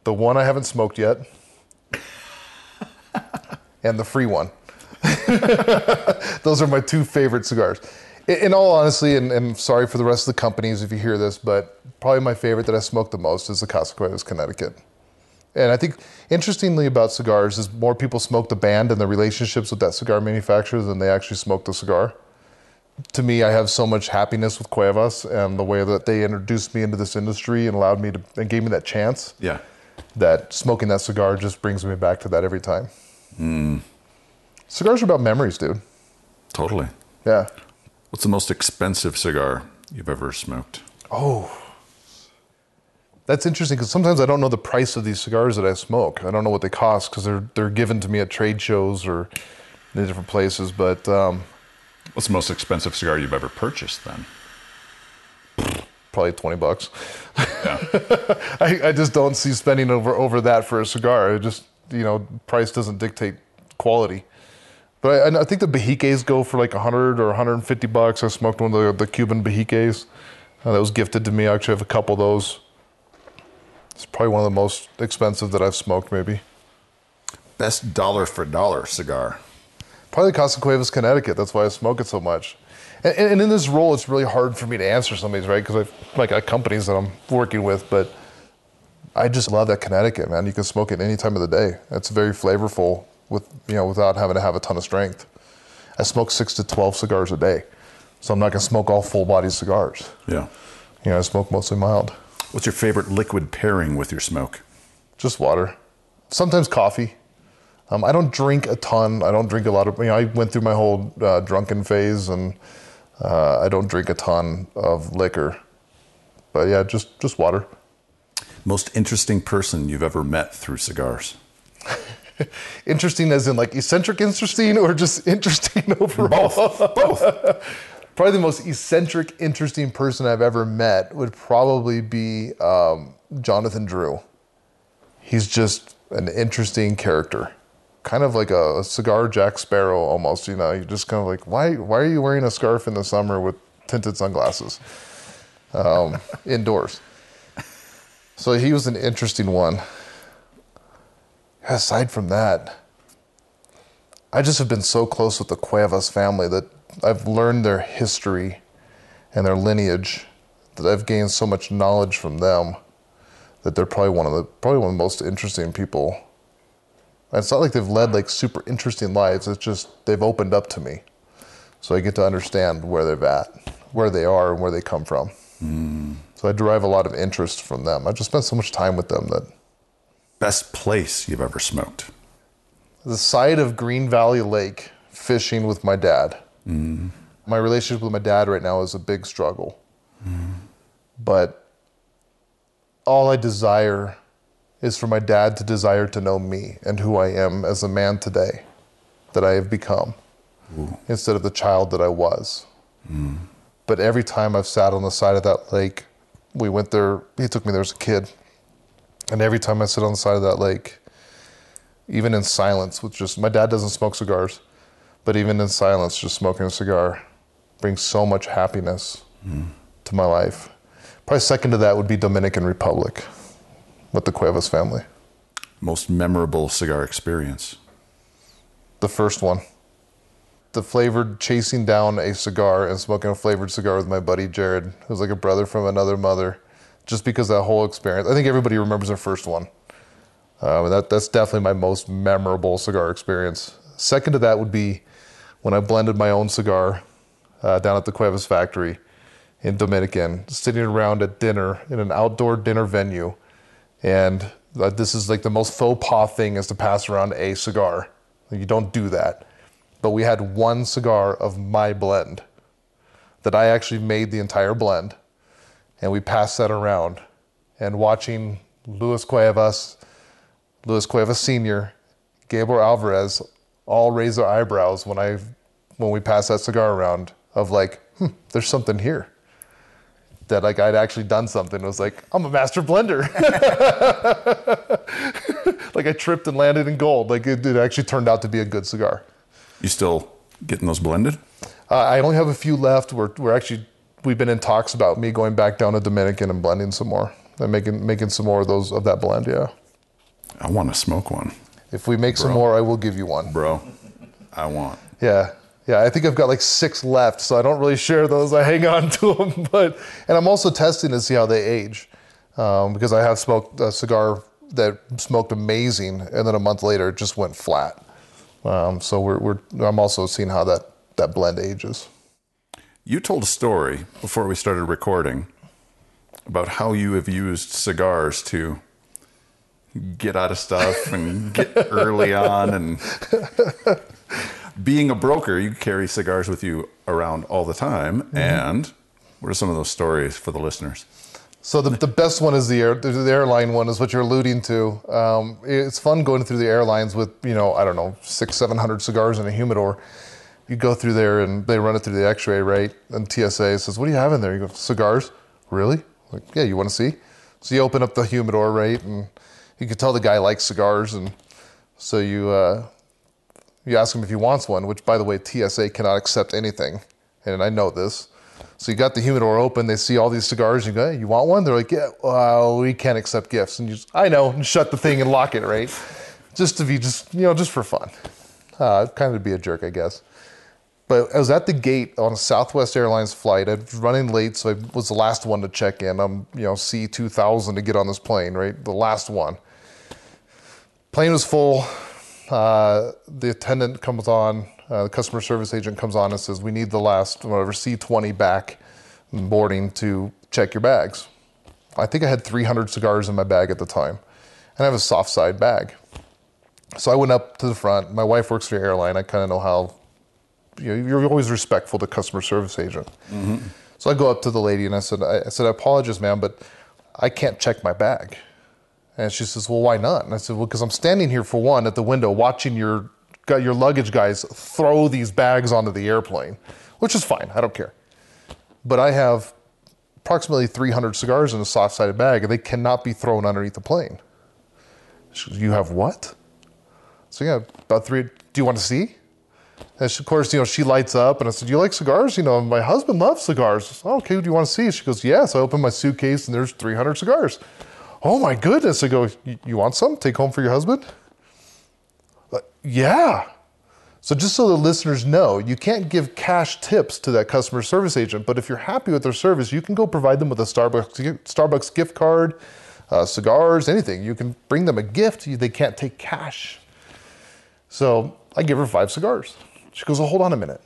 The one I haven't smoked yet, [LAUGHS] and the free one. [LAUGHS] Those are my two favorite cigars. In, in all honesty, and, and sorry for the rest of the companies if you hear this, but probably my favorite that I smoke the most is the Casa Cuevas Connecticut. And I think interestingly about cigars is more people smoke the band and the relationships with that cigar manufacturer than they actually smoke the cigar. To me, I have so much happiness with Cuevas and the way that they introduced me into this industry and allowed me to and gave me that chance. Yeah. That smoking that cigar just brings me back to that every time. Hmm. Cigars are about memories, dude. Totally. Yeah. What's the most expensive cigar you've ever smoked? Oh. That's interesting because sometimes I don't know the price of these cigars that I smoke. I don't know what they cost because they're they're given to me at trade shows or in different places. But um, What's the most expensive cigar you've ever purchased then? probably twenty bucks. Yeah. [LAUGHS] I, I just don't see spending over over that for a cigar. It just you know price doesn't dictate quality. But I, I think the Behikes go for like 100 or 150 bucks. I smoked one of the, the Cuban Behikes uh, that was gifted to me. I actually have a couple of those. It's probably one of the most expensive that I've smoked, maybe. Best dollar for dollar cigar. Probably Casa Cuevas, Connecticut. That's why I smoke it so much. And, and in this role, it's really hard for me to answer some of these, right? Because I've like got companies that I'm working with, but I just love that Connecticut, man. You can smoke it any time of the day. It's very flavorful with you know without having to have a ton of strength. I smoke six to twelve cigars a day, so I'm not gonna smoke all full body cigars. Yeah. You know, I smoke mostly mild, What's your favorite liquid pairing with your smoke? just water. Sometimes coffee. Um, I don't drink a ton. I don't drink a lot of. You know, I went through my whole uh, drunken phase, and uh, I don't drink a ton of liquor. But yeah, just just water. Most interesting person you've ever met through cigars? [LAUGHS] interesting as in like eccentric interesting or just [LAUGHS] interesting overall? Both. Both. [LAUGHS] Probably the most eccentric, interesting person I've ever met would probably be um, Jonathan Drew. He's just an interesting character, kind of like a, a cigar Jack Sparrow almost. You know, you're just kind of like, why? Why are you wearing a scarf in the summer with tinted sunglasses um, indoors? So he was an interesting one. Aside from that, I just have been so close with the Cuevas family that I've learned their history and their lineage that I've gained so much knowledge from them that they're probably one of the probably one of the most interesting people. And it's not like they've led like super interesting lives. It's just they've opened up to me, so I get to understand where they're at, where they are, and where they come from. Hmm. So I derive a lot of interest from them. I just spent so much time with them that Best place you've ever smoked. the side of Green Valley Lake fishing with my dad. Mm-hmm. My relationship with my dad right now is a big struggle. Mm-hmm. But all I desire is for my dad to desire to know me and who I am as a man today that I have become instead of the child that I was. Mm-hmm. But every time I've sat on the side of that lake, we went there, he took me there as a kid. And every time I sit on the side of that lake, even in silence, with just my dad doesn't smoke cigars, but even in silence, just smoking a cigar brings so much happiness to my life. Probably second to that would be Dominican Republic with the Cuevas family. Most memorable cigar experience. The first one. The flavored chasing down a cigar and smoking a flavored cigar with my buddy Jared, who's like a brother from another mother, just because that whole experience. I think everybody remembers their first one. Um, and that, that's definitely my most memorable cigar experience. Second to that would be when I blended my own cigar uh, down at the Cuevas factory in Dominican, sitting around at dinner in an outdoor dinner venue. And uh, this is like the most faux pas thing is to pass around a cigar. You don't do that. But we had one cigar of my blend that I actually made the entire blend. And we passed that around. And watching Luis Cuevas, Luis Cuevas Sr., Gabriel Alvarez all raise their eyebrows when I when we passed that cigar around of like, hmm, there's something here. That like I'd actually done something. It was like, I'm a master blender. [LAUGHS] like I tripped and landed in gold. Like it, it actually turned out to be a good cigar. You still getting those blended? Uh, I only have a few left. We're, we're actually we've been in talks about me going back down to Dominican and blending some more and making making some more of those of that blend. Yeah. I want to smoke one, If we make some more, I will give you one. bro. I want. Yeah. Yeah, I think I've got like six left, so I don't really share those. I hang on [LAUGHS] to them, but and I'm also testing to see how they age, um, because I have smoked a cigar that smoked amazing, and then a month later it just went flat. Um, so we're, we're I'm also seeing how that that blend ages. You told a story before we started recording about how you have used cigars to get out of stuff and get [LAUGHS] early on and being a broker you carry cigars with you around all the time and what are some of those stories for the listeners So the, the best one is the air, the the airline one is what you're alluding to. Um, it's fun going through the airlines with you know I don't know six seven hundred cigars in a humidor. You go through there and they run it through the X-ray right, and TSA says, "What do you have in there?" You go, "Cigars." Really? Like, yeah. You want to see? So you open up the humidor right, and you can tell the guy likes cigars, and so you uh, you ask him if he wants one. Which, by the way, TSA cannot accept anything, and I know this. So you got the humidor open. They see all these cigars. You go, hey, you want one? They're like, yeah. Well, we can't accept gifts. And you, just, I know, and shut the thing and lock it, right? Just to be, just you know, just for fun. Uh, kind of be a jerk, I guess. But I was at the gate on a Southwest Airlines flight. I was running late, so I was the last one to check in. I'm, you know, C two thousand to get on this plane, right? The last one. Plane was full. Uh, the attendant comes on, uh, the customer service agent comes on and says, "We need the last whatever C20 back boarding to check your bags." I think I had 300 cigars in my bag at the time, and I have a soft side bag. So I went up to the front. My wife works for the airline. I kind of know how you know, you're always respectful to customer service agent. So I go up to the lady and I said, I, I said, I apologize, ma'am, but I can't check my bag. And she says, Well, why not? And I said, Well, because I'm standing here for one at the window watching your, your luggage guys throw these bags onto the airplane, which is fine. I don't care. But I have approximately 300 cigars in a soft sided bag and they cannot be thrown underneath the plane. She goes, You have what? So, yeah, about three. Do you want to see? And she, of course, you know, she lights up and I said, Do you like cigars? You know, my husband loves cigars. Oh, okay, do you want to see? She goes, Yes. I open my suitcase and there's 300 cigars. Oh my goodness. I go, "You- want some? Take home for your husband? "Uh, yeah. So just so the listeners know, you can't give cash tips to that customer service agent, but if you're happy with their service, you can go provide them with a Starbucks Starbucks gift card, uh, cigars, anything. You can bring them a gift. They can't take cash. So I give her five cigars. She goes, "Well, hold on a minute,"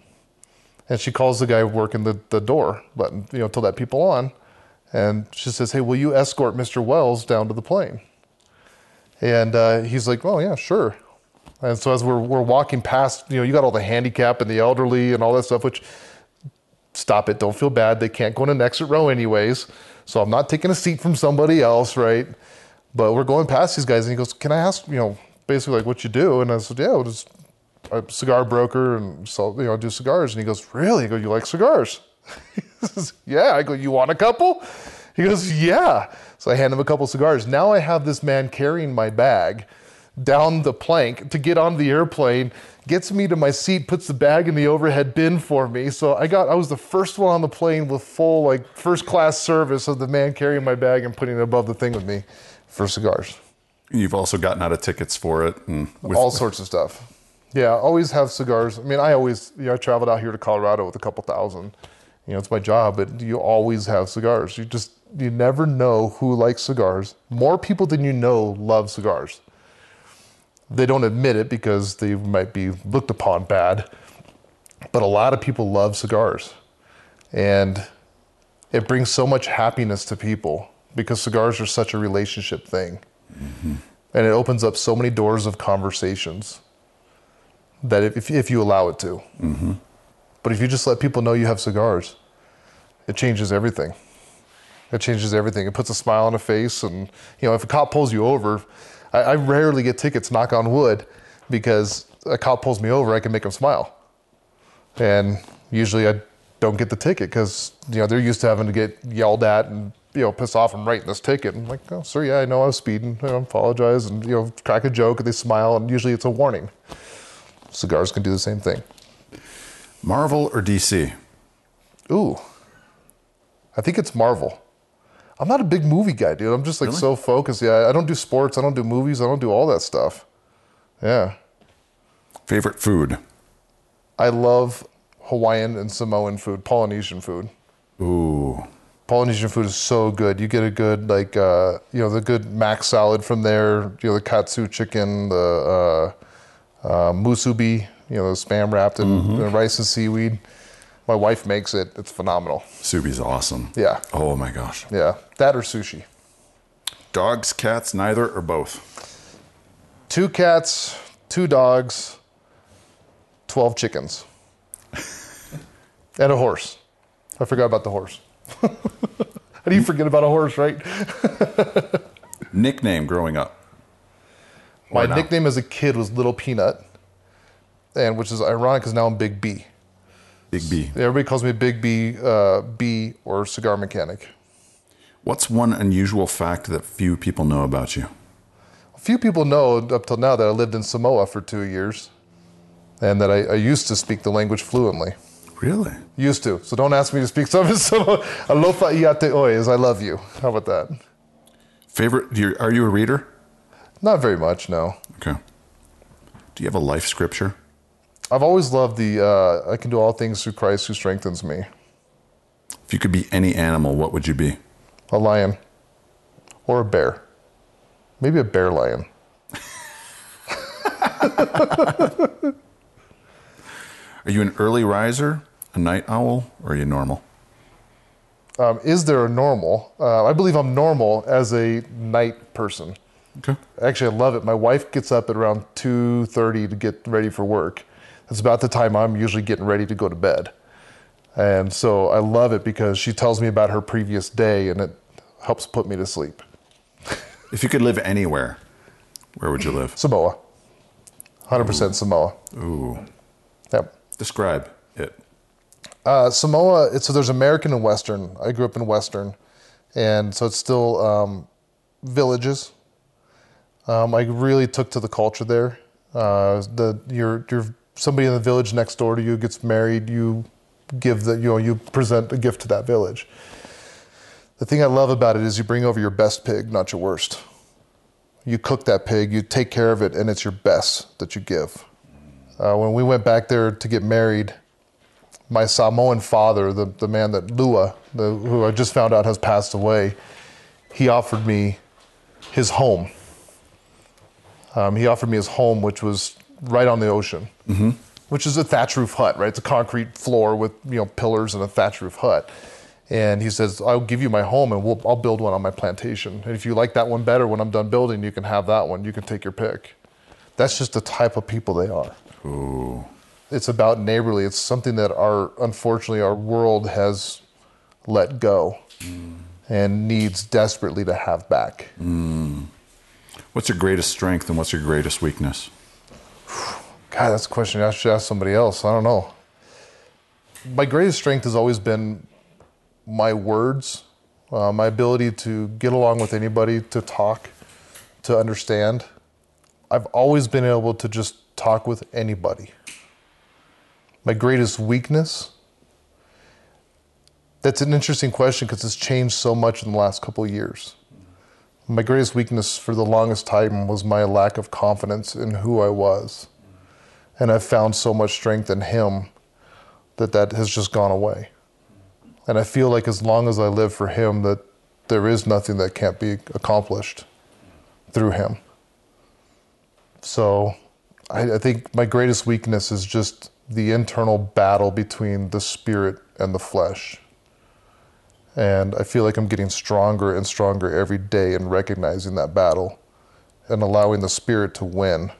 and she calls the guy working the, the door, letting you know, till that people on, and she says, "Hey, will you escort Mr. Wells down to the plane?" And uh, he's like, "Oh yeah, sure." And so as we're we're walking past, you know, you got all the handicap and the elderly and all that stuff, which stop it, don't feel bad. They can't go in an exit row anyways. So I'm not taking a seat from somebody else, right? But we're going past these guys, and he goes, "Can I ask, you know, basically like what you do?" And I said, "Yeah, well, just a cigar broker and sell, you know, do cigars." And he goes, "Really?" I go, "You like cigars?" [LAUGHS] he says, "Yeah." I go, "You want a couple?" He goes, "Yeah." So I hand him a couple cigars. Now I have this man carrying my bag down the plank to get on the airplane, gets me to my seat, puts the bag in the overhead bin for me. So I got I was the first one on the plane with full like first class service of the man carrying my bag and putting it above the thing with me for cigars. You've also gotten out of tickets for it, and with, All sorts of stuff. Yeah, always have cigars. I mean, I always you know I traveled out here to Colorado with a couple thousand. You know, it's my job, but you always have cigars. You just you never know who likes cigars. More people than you know love cigars. They don't admit it because they might be looked upon bad, but a lot of people love cigars. And it brings so much happiness to people because cigars are such a relationship thing. Mm-hmm. And it opens up so many doors of conversations that if, if you allow it to. Mm-hmm. But if you just let people know you have cigars, it changes everything. It changes everything. It puts a smile on a face. And, you know, if a cop pulls you over, I, I rarely get tickets, knock on wood, because a cop pulls me over, I can make them smile. And usually I don't get the ticket because, you know, they're used to having to get yelled at and, you know, piss off and writing this ticket. I'm like, oh, sir, yeah, I know I was speeding. I apologize. And, you know, crack a joke and they smile. And usually it's a warning. Cigars can do the same thing. Marvel or DC? Ooh. I think it's Marvel. I'm not a big movie guy, dude. I'm just like Really? so focused. Yeah, I don't do sports. I don't do movies. I don't do all that stuff. Yeah. Favorite food? I love Hawaiian and Samoan food, Polynesian food. Ooh, Polynesian food is so good. You get a good like uh, you know the good mac salad from there. You know the katsu chicken, the uh, uh, musubi. You know the spam wrapped in, in rice and seaweed. My wife makes it. It's phenomenal. Subi's awesome. Yeah. Oh my gosh. Yeah, that or sushi. Dogs, cats, neither or both? Two cats, two dogs, twelve chickens, and a horse. I forgot about the horse. [LAUGHS] How do you forget about a horse, right? [LAUGHS] Nickname growing up? My now? nickname as a kid was Little Peanut, and which is ironic because now I'm Big B. Big B. Everybody calls me Big B, uh, B, or cigar mechanic. What's one unusual fact that few people know about you? Few people know up till now that I lived in Samoa for two years, and that I, I used to speak the language fluently. Really? Used to. So don't ask me to speak [LAUGHS] some Samoa. Alofa iate oi is I love you. How about that? Favorite? Do you, are you a reader? Not very much, no. Okay. Do you have a life scripture? I've always loved the uh, I can do all things through Christ who strengthens me. If you could be any animal, what would you be? A lion or a bear. Maybe a bear lion. [LAUGHS] Are you an early riser, a night owl, or are you normal? Um, is there a normal? Uh, I believe I'm normal as a night person. Okay. Actually, I love it. My wife gets up at around 2:30 to get ready for work. That's about the time I'm usually getting ready to go to bed. And so I love it because she tells me about her previous day and it helps put me to sleep. If you could live anywhere, where would you live? Samoa. 100% Samoa. Ooh. Yep. Describe it. Uh, Samoa, it's, so there's American and Western. I grew up in Western. And so it's still um, villages. Um, I really took to the culture there. Uh, the you're, you're somebody in the village next door to you gets married, you give the you know you present a gift to that village. The thing I love about it is you bring over your best pig, not your worst. You cook that pig, you take care of it, and it's your best that you give. Uh, when we went back there to get married, my Samoan father, the, the man that Lua, the, who I just found out has passed away, he offered me his home. Um, he offered me his home, which was right on the ocean, mm-hmm. which is a thatch roof hut, right? It's a concrete floor with you know pillars and a thatch roof hut. And he says, "I'll give you my home, and we'll, I'll build one on my plantation. And if you like that one better, when I'm done building, you can have that one. You can take your pick." That's just the type of people they are. Ooh. It's about neighborly. It's something that our unfortunately our world has let go mm. and needs desperately to have back. Mm. What's your greatest strength and what's your greatest weakness? God, that's a question I should ask somebody else. I don't know. My greatest strength has always been my words, uh, my ability to get along with anybody, to talk, to understand. I've always been able to just talk with anybody. My greatest weakness? That's an interesting question because it's changed so much in the last couple of years. My greatest weakness for the longest time was my lack of confidence in who I was. And I've found so much strength in Him that that has just gone away. And I feel like as long as I live for Him, that there is nothing that can't be accomplished through Him. So I, I think my greatest weakness is just the internal battle between the spirit and the flesh. And I feel like I'm getting stronger and stronger every day in recognizing that battle and allowing the spirit to win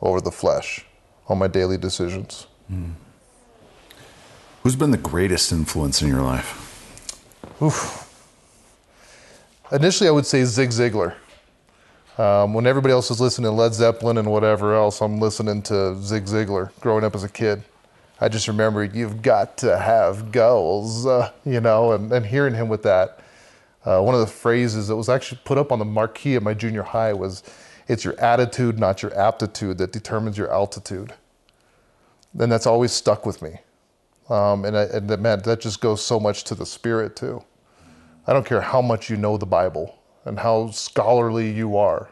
over the flesh on my daily decisions. Mm. Who's been the greatest influence in your life? Oof. Initially, I would say Zig Ziglar. Um, when everybody else is listening to Led Zeppelin and whatever else, I'm listening to Zig Ziglar growing up as a kid. I just remember you've got to have goals, uh, you know, and, and, hearing him with that. Uh, one of the phrases that was actually put up on the marquee at my junior high was, It's your attitude, not your aptitude, that determines your altitude. And that's always stuck with me. Um, and, I, and man, that just goes so much to the spirit, too. I don't care how much you know the Bible and how scholarly you are.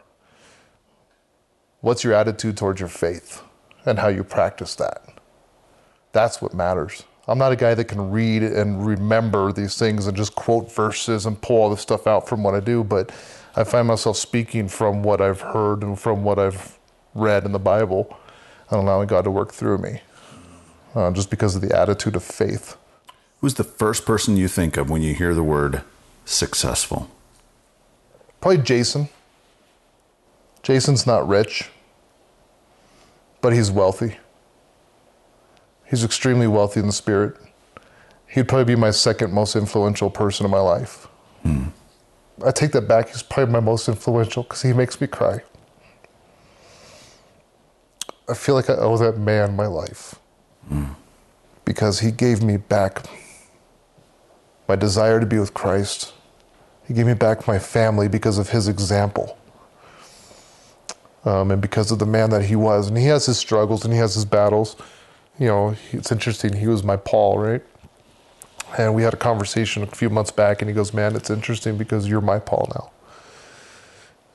What's your attitude towards your faith and how you practice that? That's what matters. I'm not a guy that can read and remember these things and just quote verses and pull all this stuff out from what I do, but I find myself speaking from what I've heard and from what I've read in the Bible and allowing God to work through me uh, just because of the attitude of faith. Who's the first person you think of when you hear the word successful? Probably Jason. Jason's not rich, but he's wealthy. He's extremely wealthy in the spirit. He'd probably be my second most influential person in my life. I take that back. He's probably my most influential because he makes me cry. I feel like I owe that man my life because he gave me back my desire to be with Christ. He gave me back my family because of his example. Um, and because of the man that he was. And he has his struggles and he has his battles you know, it's interesting. He was my Paul, right? And we had a conversation a few months back, and he goes, Man, it's interesting because you're my Paul now.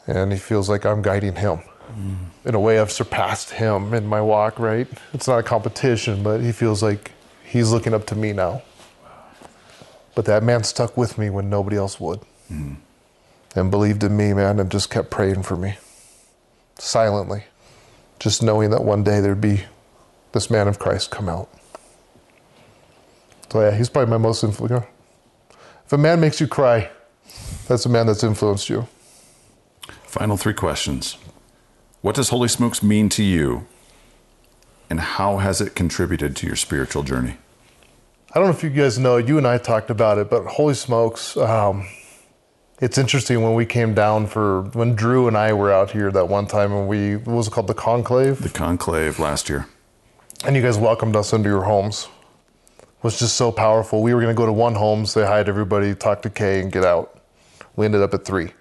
And he feels like I'm guiding him. Mm. In a way, I've surpassed him in my walk, right? It's not a competition, but he feels like he's looking up to me now. But that man stuck with me when nobody else would. Mm. And believed in me, man, and just kept praying for me silently. Just knowing that one day there'd be this man of Christ come out. So yeah, he's probably my most influential. If a man makes you cry, that's a man that's influenced you. Final three questions. What does Holy Smokes mean to you? And how has it contributed to your spiritual journey? I don't know if you guys know, you and I talked about it, but Holy Smokes, um, It's interesting when we came down for when Drew and I were out here that one time and we what was it called the conclave The conclave last year. And you guys welcomed us into your homes. Was just so powerful. We were going to go to one home, say hi to everybody, talk to Kay, and get out. We ended up at three.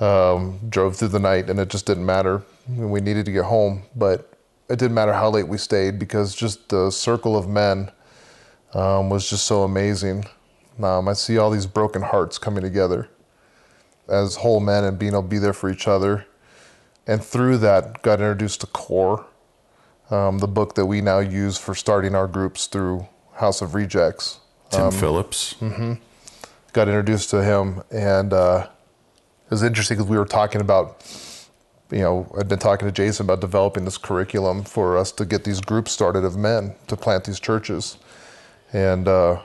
Um, drove through the night, and it just didn't matter. We needed to get home, but it didn't matter how late we stayed because just the circle of men um, was just so amazing. Um, I see all these broken hearts coming together as whole men and being able to be there for each other. And through that, got introduced to CORE, um, the book that we now use for starting our groups through House of Rejects. Tim Phillips. Got introduced to him, and uh, it was interesting because we were talking about, you know, I'd been talking to Jason about developing this curriculum for us to get these groups started of men to plant these churches. And uh,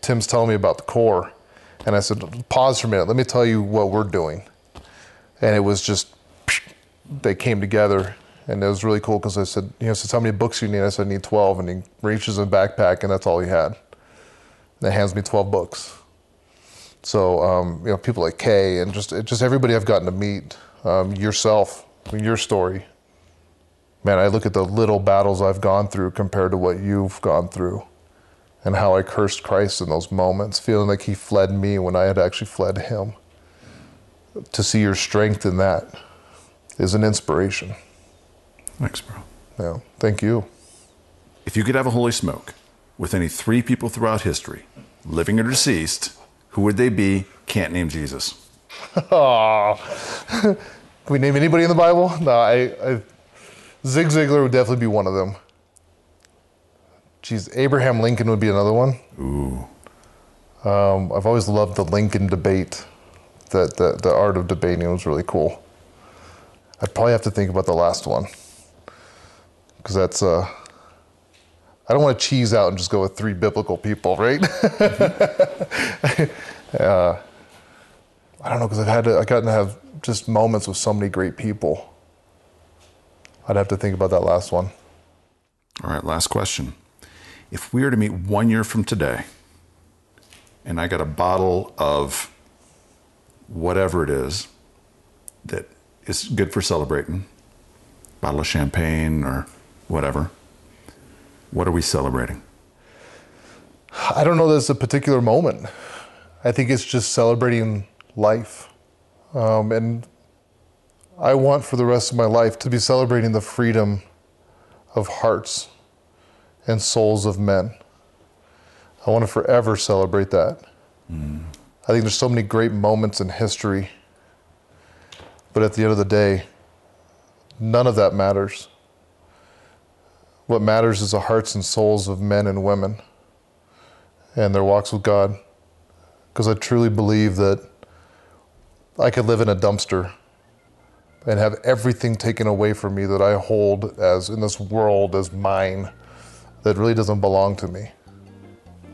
Tim's telling me about the core. And I said, pause for a minute. Let me tell you what we're doing. And it was just, they came together. And it was really cool because I said, you know, says, how many books you need? I said, I need 12. And he reaches in the backpack, and that's all he had. And he hands me 12 books. So, um, you know, people like Kay and just, just everybody I've gotten to meet, um, yourself, your story. Man, I look at the little battles I've gone through compared to what you've gone through and how I cursed Christ in those moments, feeling like he fled me when I had actually fled him. To see your strength in that is an inspiration. Thanks, bro. Yeah, thank you. If you could have a holy smoke with any three people throughout history, living or deceased, who would they be? Can't name Jesus. Oh, [LAUGHS] can we name anybody in the Bible? No, I, I Zig Ziglar would definitely be one of them. Geez, Abraham Lincoln would be another one. Ooh. Um, I've always loved the Lincoln debate. That the, the art of debating was really cool. I'd probably have to think about the last one because that's uh, I don't want to cheese out and just go with three biblical people, right? [LAUGHS] uh, I don't know because I've had to, I've gotten to have just moments with so many great people. I'd have to think about that last one. All right, last question. If we were to meet one year from today, and I got a bottle of whatever it is that is good for celebrating, bottle of champagne or whatever, what are we celebrating? I don't know that it's a particular moment. I think it's just celebrating life. Um, and I want for the rest of my life to be celebrating the freedom of hearts and souls of men. I want to forever celebrate that. I think there's so many great moments in history, but at the end of the day, none of that matters. What matters is the hearts and souls of men and women and their walks with God. Because I truly believe that I could live in a dumpster and have everything taken away from me that I hold as in this world as mine that really doesn't belong to me.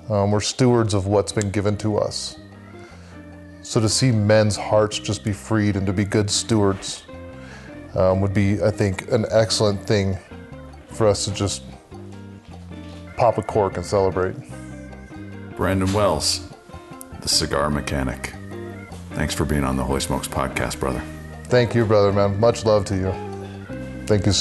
Um, we're stewards of what's been given to us. So to see men's hearts just be freed and to be good stewards um, would be, I think, an excellent thing for us to just pop a cork and celebrate. Brandon Wells, the cigar mechanic. Thanks for being on the Holy Smokes podcast, brother. Thank you, brother, man. Much love to you. Thank you so